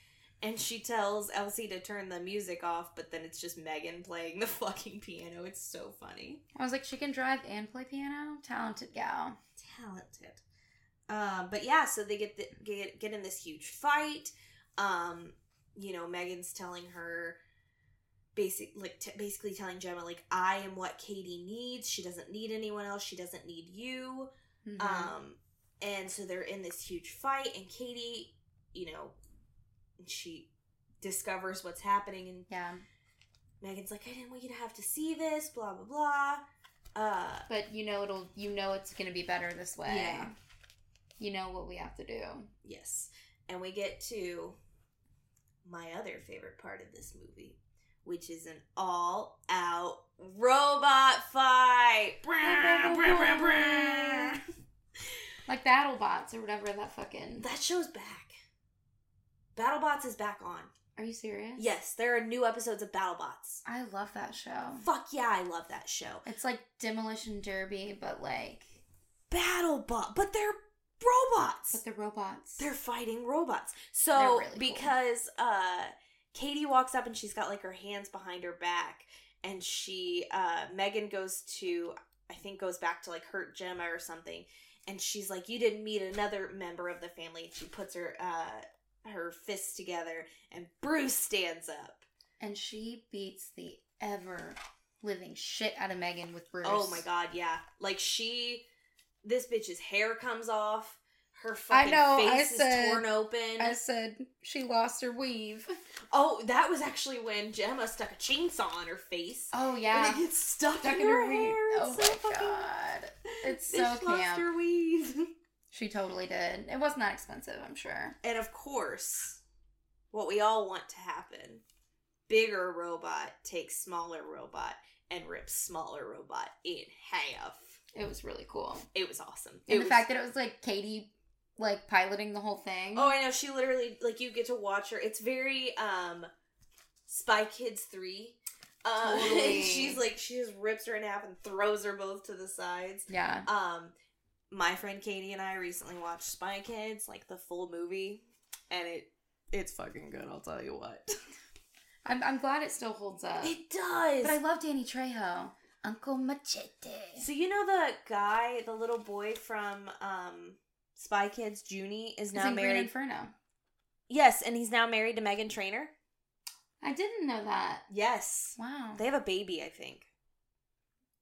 and she tells Elsie to turn the music off. But then it's just Megan playing the fucking piano. It's so funny, I was like, she can drive and play piano. Talented gal. talented. Um, but yeah, so they get the, get get in this huge fight. Um, you know, Megan's telling her basic like t- basically telling Gemma like I am what Katie needs. She doesn't need anyone else. She doesn't need you. Mhm. Um, and so they're in this huge fight, and Katie, you know, she discovers what's happening, and yeah, Megan's like, I didn't want you to have to see this, blah blah blah. Uh, but you know it'll. You know it's gonna be better this way. Yeah. You know what we have to do. yes, and we get to my other favorite part of this movie, which is an all-out robot fight. Like BattleBots or whatever that fucking. that show's back. BattleBots is back on. Are you serious? Yes, there are new episodes of BattleBots. I love that show. Fuck yeah, I love that show. It's like Demolition Derby, but like, BattleBot, but they're robots. but the robots. they're fighting robots. So really cool. because uh Katie walks up and she's got like her hands behind her back and she uh Megan goes to I think goes back to like hurt Gemma or something and she's like you didn't meet another member of the family and she puts her uh her fists together and Bruce stands up. and she beats the ever living shit out of Megan with Bruce. Oh my god, yeah. Like she this bitch's hair comes off. Her I fucking know, I face is said- torn open. I said she lost her weave. Oh, that was actually when Gemma stuck a chainsaw on her face. Oh yeah, And it gets stuck, stuck in, in her, her hair. It's Oh so my fucking- god, it's so lost camp. her weave. She totally did. It wasn't that expensive, I'm sure. and of course, what we all want to happen: bigger robot takes smaller robot and rips smaller robot in half. It was really cool. It was awesome. And it the was, fact that it was like Katie, like piloting the whole thing. Oh, I know. She literally like you get to watch her. It's very um Spy Kids 3. Uh, Totally. she's like she just rips her in half and throws her both to the sides. yeah. Um my friend Katie and I recently watched Spy Kids, like the full movie, and it it's fucking good, I'll tell you what. I'm, I'm glad it still holds up. it does. But I love Danny Trejo. Uncle Machete. So you know the guy, the little boy from um Spy Kids, Junie, is now in Green married. Inferno. yes, and he's now married to Meghan Trainor. I didn't know that. Yes, Wow. they have a baby, I think.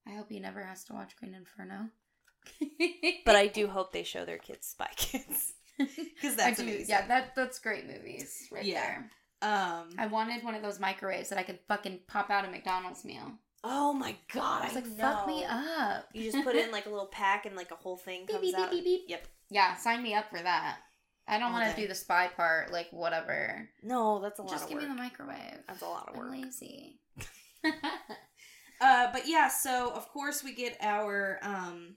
I hope he never has to watch Green Inferno. But I do hope they show their kids Spy Kids because that's I do, amazing. Yeah, that that's great movies right Yeah. there. Um. I wanted one of those microwaves that I could fucking pop out a McDonald's meal. Oh my god! I was like, know. fuck me up. You just put in like a little pack and like a whole thing comes beep, beep, out. beep, beep. Yep. Yeah, sign me up for that. I don't want to do the spy part, like whatever. No, that's a lot Just of give work. me the microwave. That's a lot of I'm work. lazy. Uh, but yeah, so of course we get our um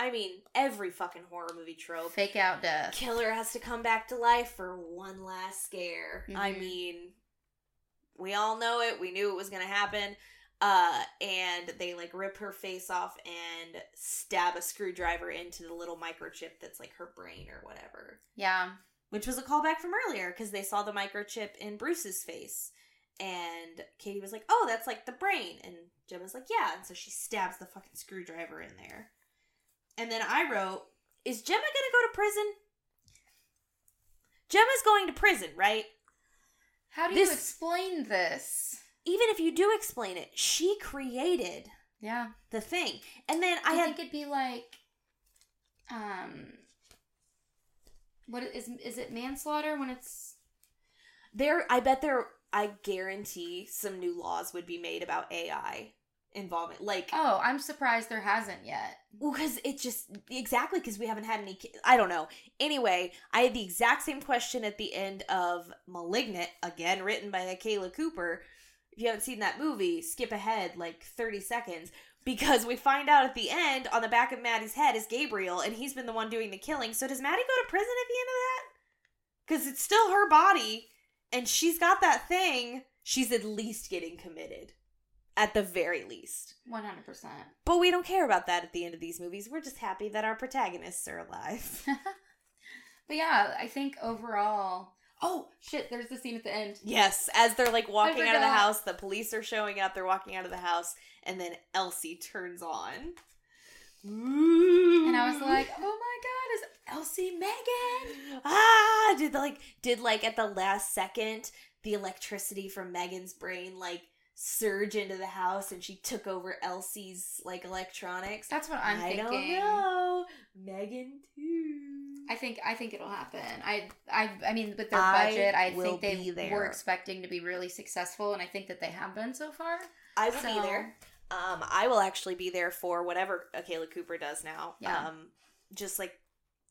I mean, every fucking horror movie trope. Fake out death. Killer has to come back to life for one last scare. I Mhm. mean, we all know it. We knew it was going to happen. Uh, and they like rip her face off and stab a screwdriver into the little microchip that's like her brain or whatever. Yeah. Which was a callback from earlier because they saw the microchip in Bruce's face. And Katie was like, oh, that's like the brain. And Gemma's like, yeah. And so she stabs the fucking screwdriver in there. And then I wrote, is Gemma going to go to prison? Gemma's going to prison, right? How do you This- explain this? Even if you do explain it, she created Yeah. the thing. And then I I had think it'd be like, um, what is is it manslaughter when it's there I bet there I guarantee some new laws would be made about AI involvement. Like oh I'm surprised there hasn't yet. Well, because it just exactly because we haven't had any. I don't know. Anyway, I had the exact same question at the end of *Malignant*, again written by Akela Cooper. If you haven't seen that movie, skip ahead like thirty seconds because we find out at the end on the back of Maddie's head is Gabriel, and he's been the one doing the killing. So does Maddie go to prison at the end of that? Because it's still her body, and she's got that thing. She's at least getting committed, at the very least. One hundred percent. But we don't care about that at the end of these movies. We're just happy that our protagonists are alive. But yeah, I think overall. Oh shit! There's the scene at the end. yes, as they're like walking out of the house, the police are showing up, they're walking out of the house, and then Elsie turns on. And I was like, oh my god, is Elsie Megan? ah, did like did like at the last second the electricity from Megan's brain like surge into the house and she took over Elsie's like electronics? That's what I'm I thinking. I don't know. Megan too. I think I think it'll happen. I I I mean with their I budget, I think they were expecting to be really successful, and I think that they have been so far. I will be there. Um, I will actually be there for whatever Akela Cooper does now. Yeah. Um, just like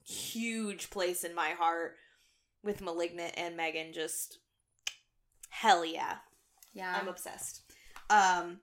huge place in my heart with Malignant and Megan. Just hell yeah, Yeah. I'm obsessed. Um,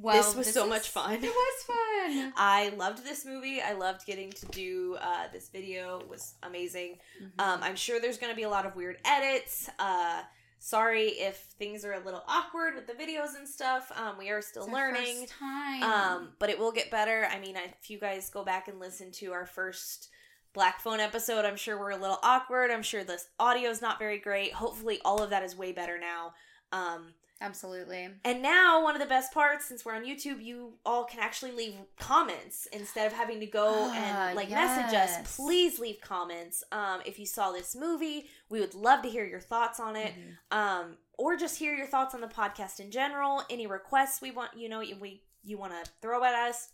well, this was so much fun. It was fun. I loved this movie. I loved getting to do uh, this video. It was amazing. Mm-hmm. Um, I'm sure there's going to be a lot of weird edits. Uh, sorry if things are a little awkward with the videos and stuff. Um, we are still learning. first time. Um, but it will get better. I mean, if you guys go back and listen to our first Black Phone episode, I'm sure we're a little awkward. I'm sure the audio is not very great. Hopefully, all of that is way better now. Um, Absolutely. and now, one of the best parts, since we're on YouTube, you all can actually leave comments instead of having to go Ah, and like message us. Please leave comments. Um, if you saw this movie, we would love to hear your thoughts on it Mhm. um, or just hear your thoughts on the podcast in general. Any requests we want, you know, we you want to throw at us.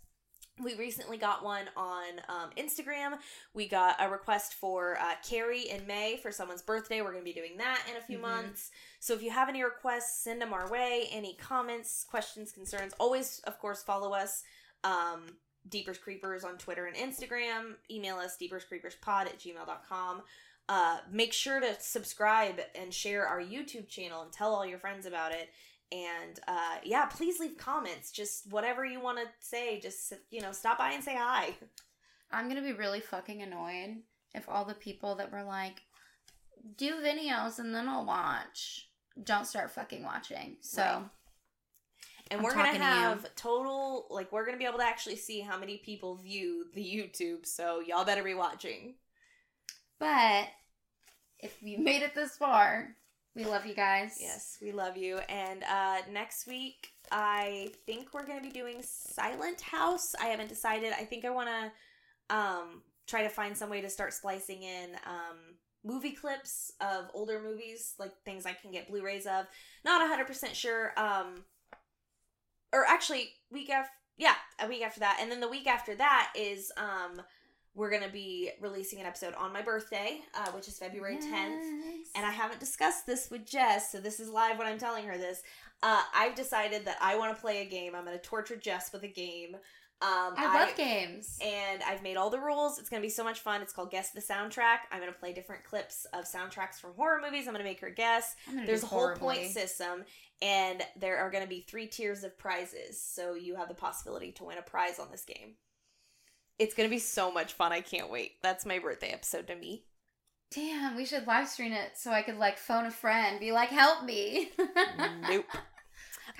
We recently got one on um, Instagram. We got a request for uh, Carrie in May for someone's birthday. We're going to be doing that in a few Mhm. months. So if you have any requests, send them our way. Any comments, questions, concerns, always, of course, follow us. Um, Deepers Creepers on Twitter and Instagram. Email us deeperscreeperspod at gmail.com. Uh, make sure to subscribe and share our YouTube channel and tell all your friends about it. And uh, yeah, please leave comments. Just whatever you want to say. Just you know, stop by and say hi. I'm gonna be really fucking annoyed if all the people that were like, do videos and then I'll watch, don't start fucking watching. So Right. And I'm we're gonna talking to have total like we're gonna be able to actually see how many people view the YouTube. So y'all better be watching. But if you made it this far, We love you guys. Yes, we love you. And uh, next week, I think we're going to be doing Silent House. I haven't decided. I think I want to um, try to find some way to start splicing in um, movie clips of older movies, like things I can get Blu rays of. Not 100% sure. Um, or actually, week after. Yeah, a week after that. And then the week after that is um, we're going to be releasing an episode on my birthday, uh, which is February 10th and I haven't discussed this with Jess, so this is live when I'm telling her this. Uh, I've decided that I want to play a game. I'm going to torture Jess with a game. Um, I love games. And I've made all the rules. It's going to be so much fun. It's called Guess the Soundtrack. I'm going to play different clips of soundtracks from horror movies. I'm going to make her guess. There's a whole point system, and there are going to be three tiers of prizes. So you have the possibility to win a prize on this game. It's going to be so much fun. I can't wait. That's my birthday episode to me. Damn, we should live stream it so I could like phone a friend, be like, "Help me." nope.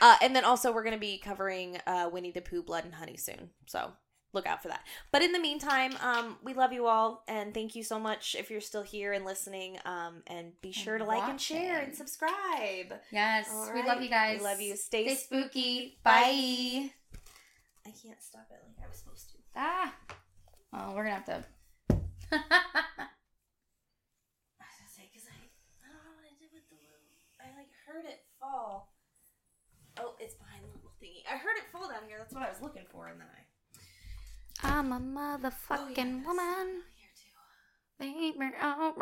Uh, and then also we're going to be covering uh, Winnie the Pooh, Blood and Honey soon. So look out for that. But in the meantime, um, we love you all and thank you so much if you're still here and listening. Um, and be sure to like and share and subscribe. Yes, All we right. love you guys. We love you. Stay, Stay spooky. Bye. Bye. I can't stop it like I was supposed to. Ah. Oh, we're gonna have to. I was gonna say because I I don't know what I did with the little. I like heard it fall. Oh, it's behind the little thingy. I heard it fall down here. That's what I was looking for, and then I. I'm a Oh, yeah, motherfucking woman. down here too. Make me alright.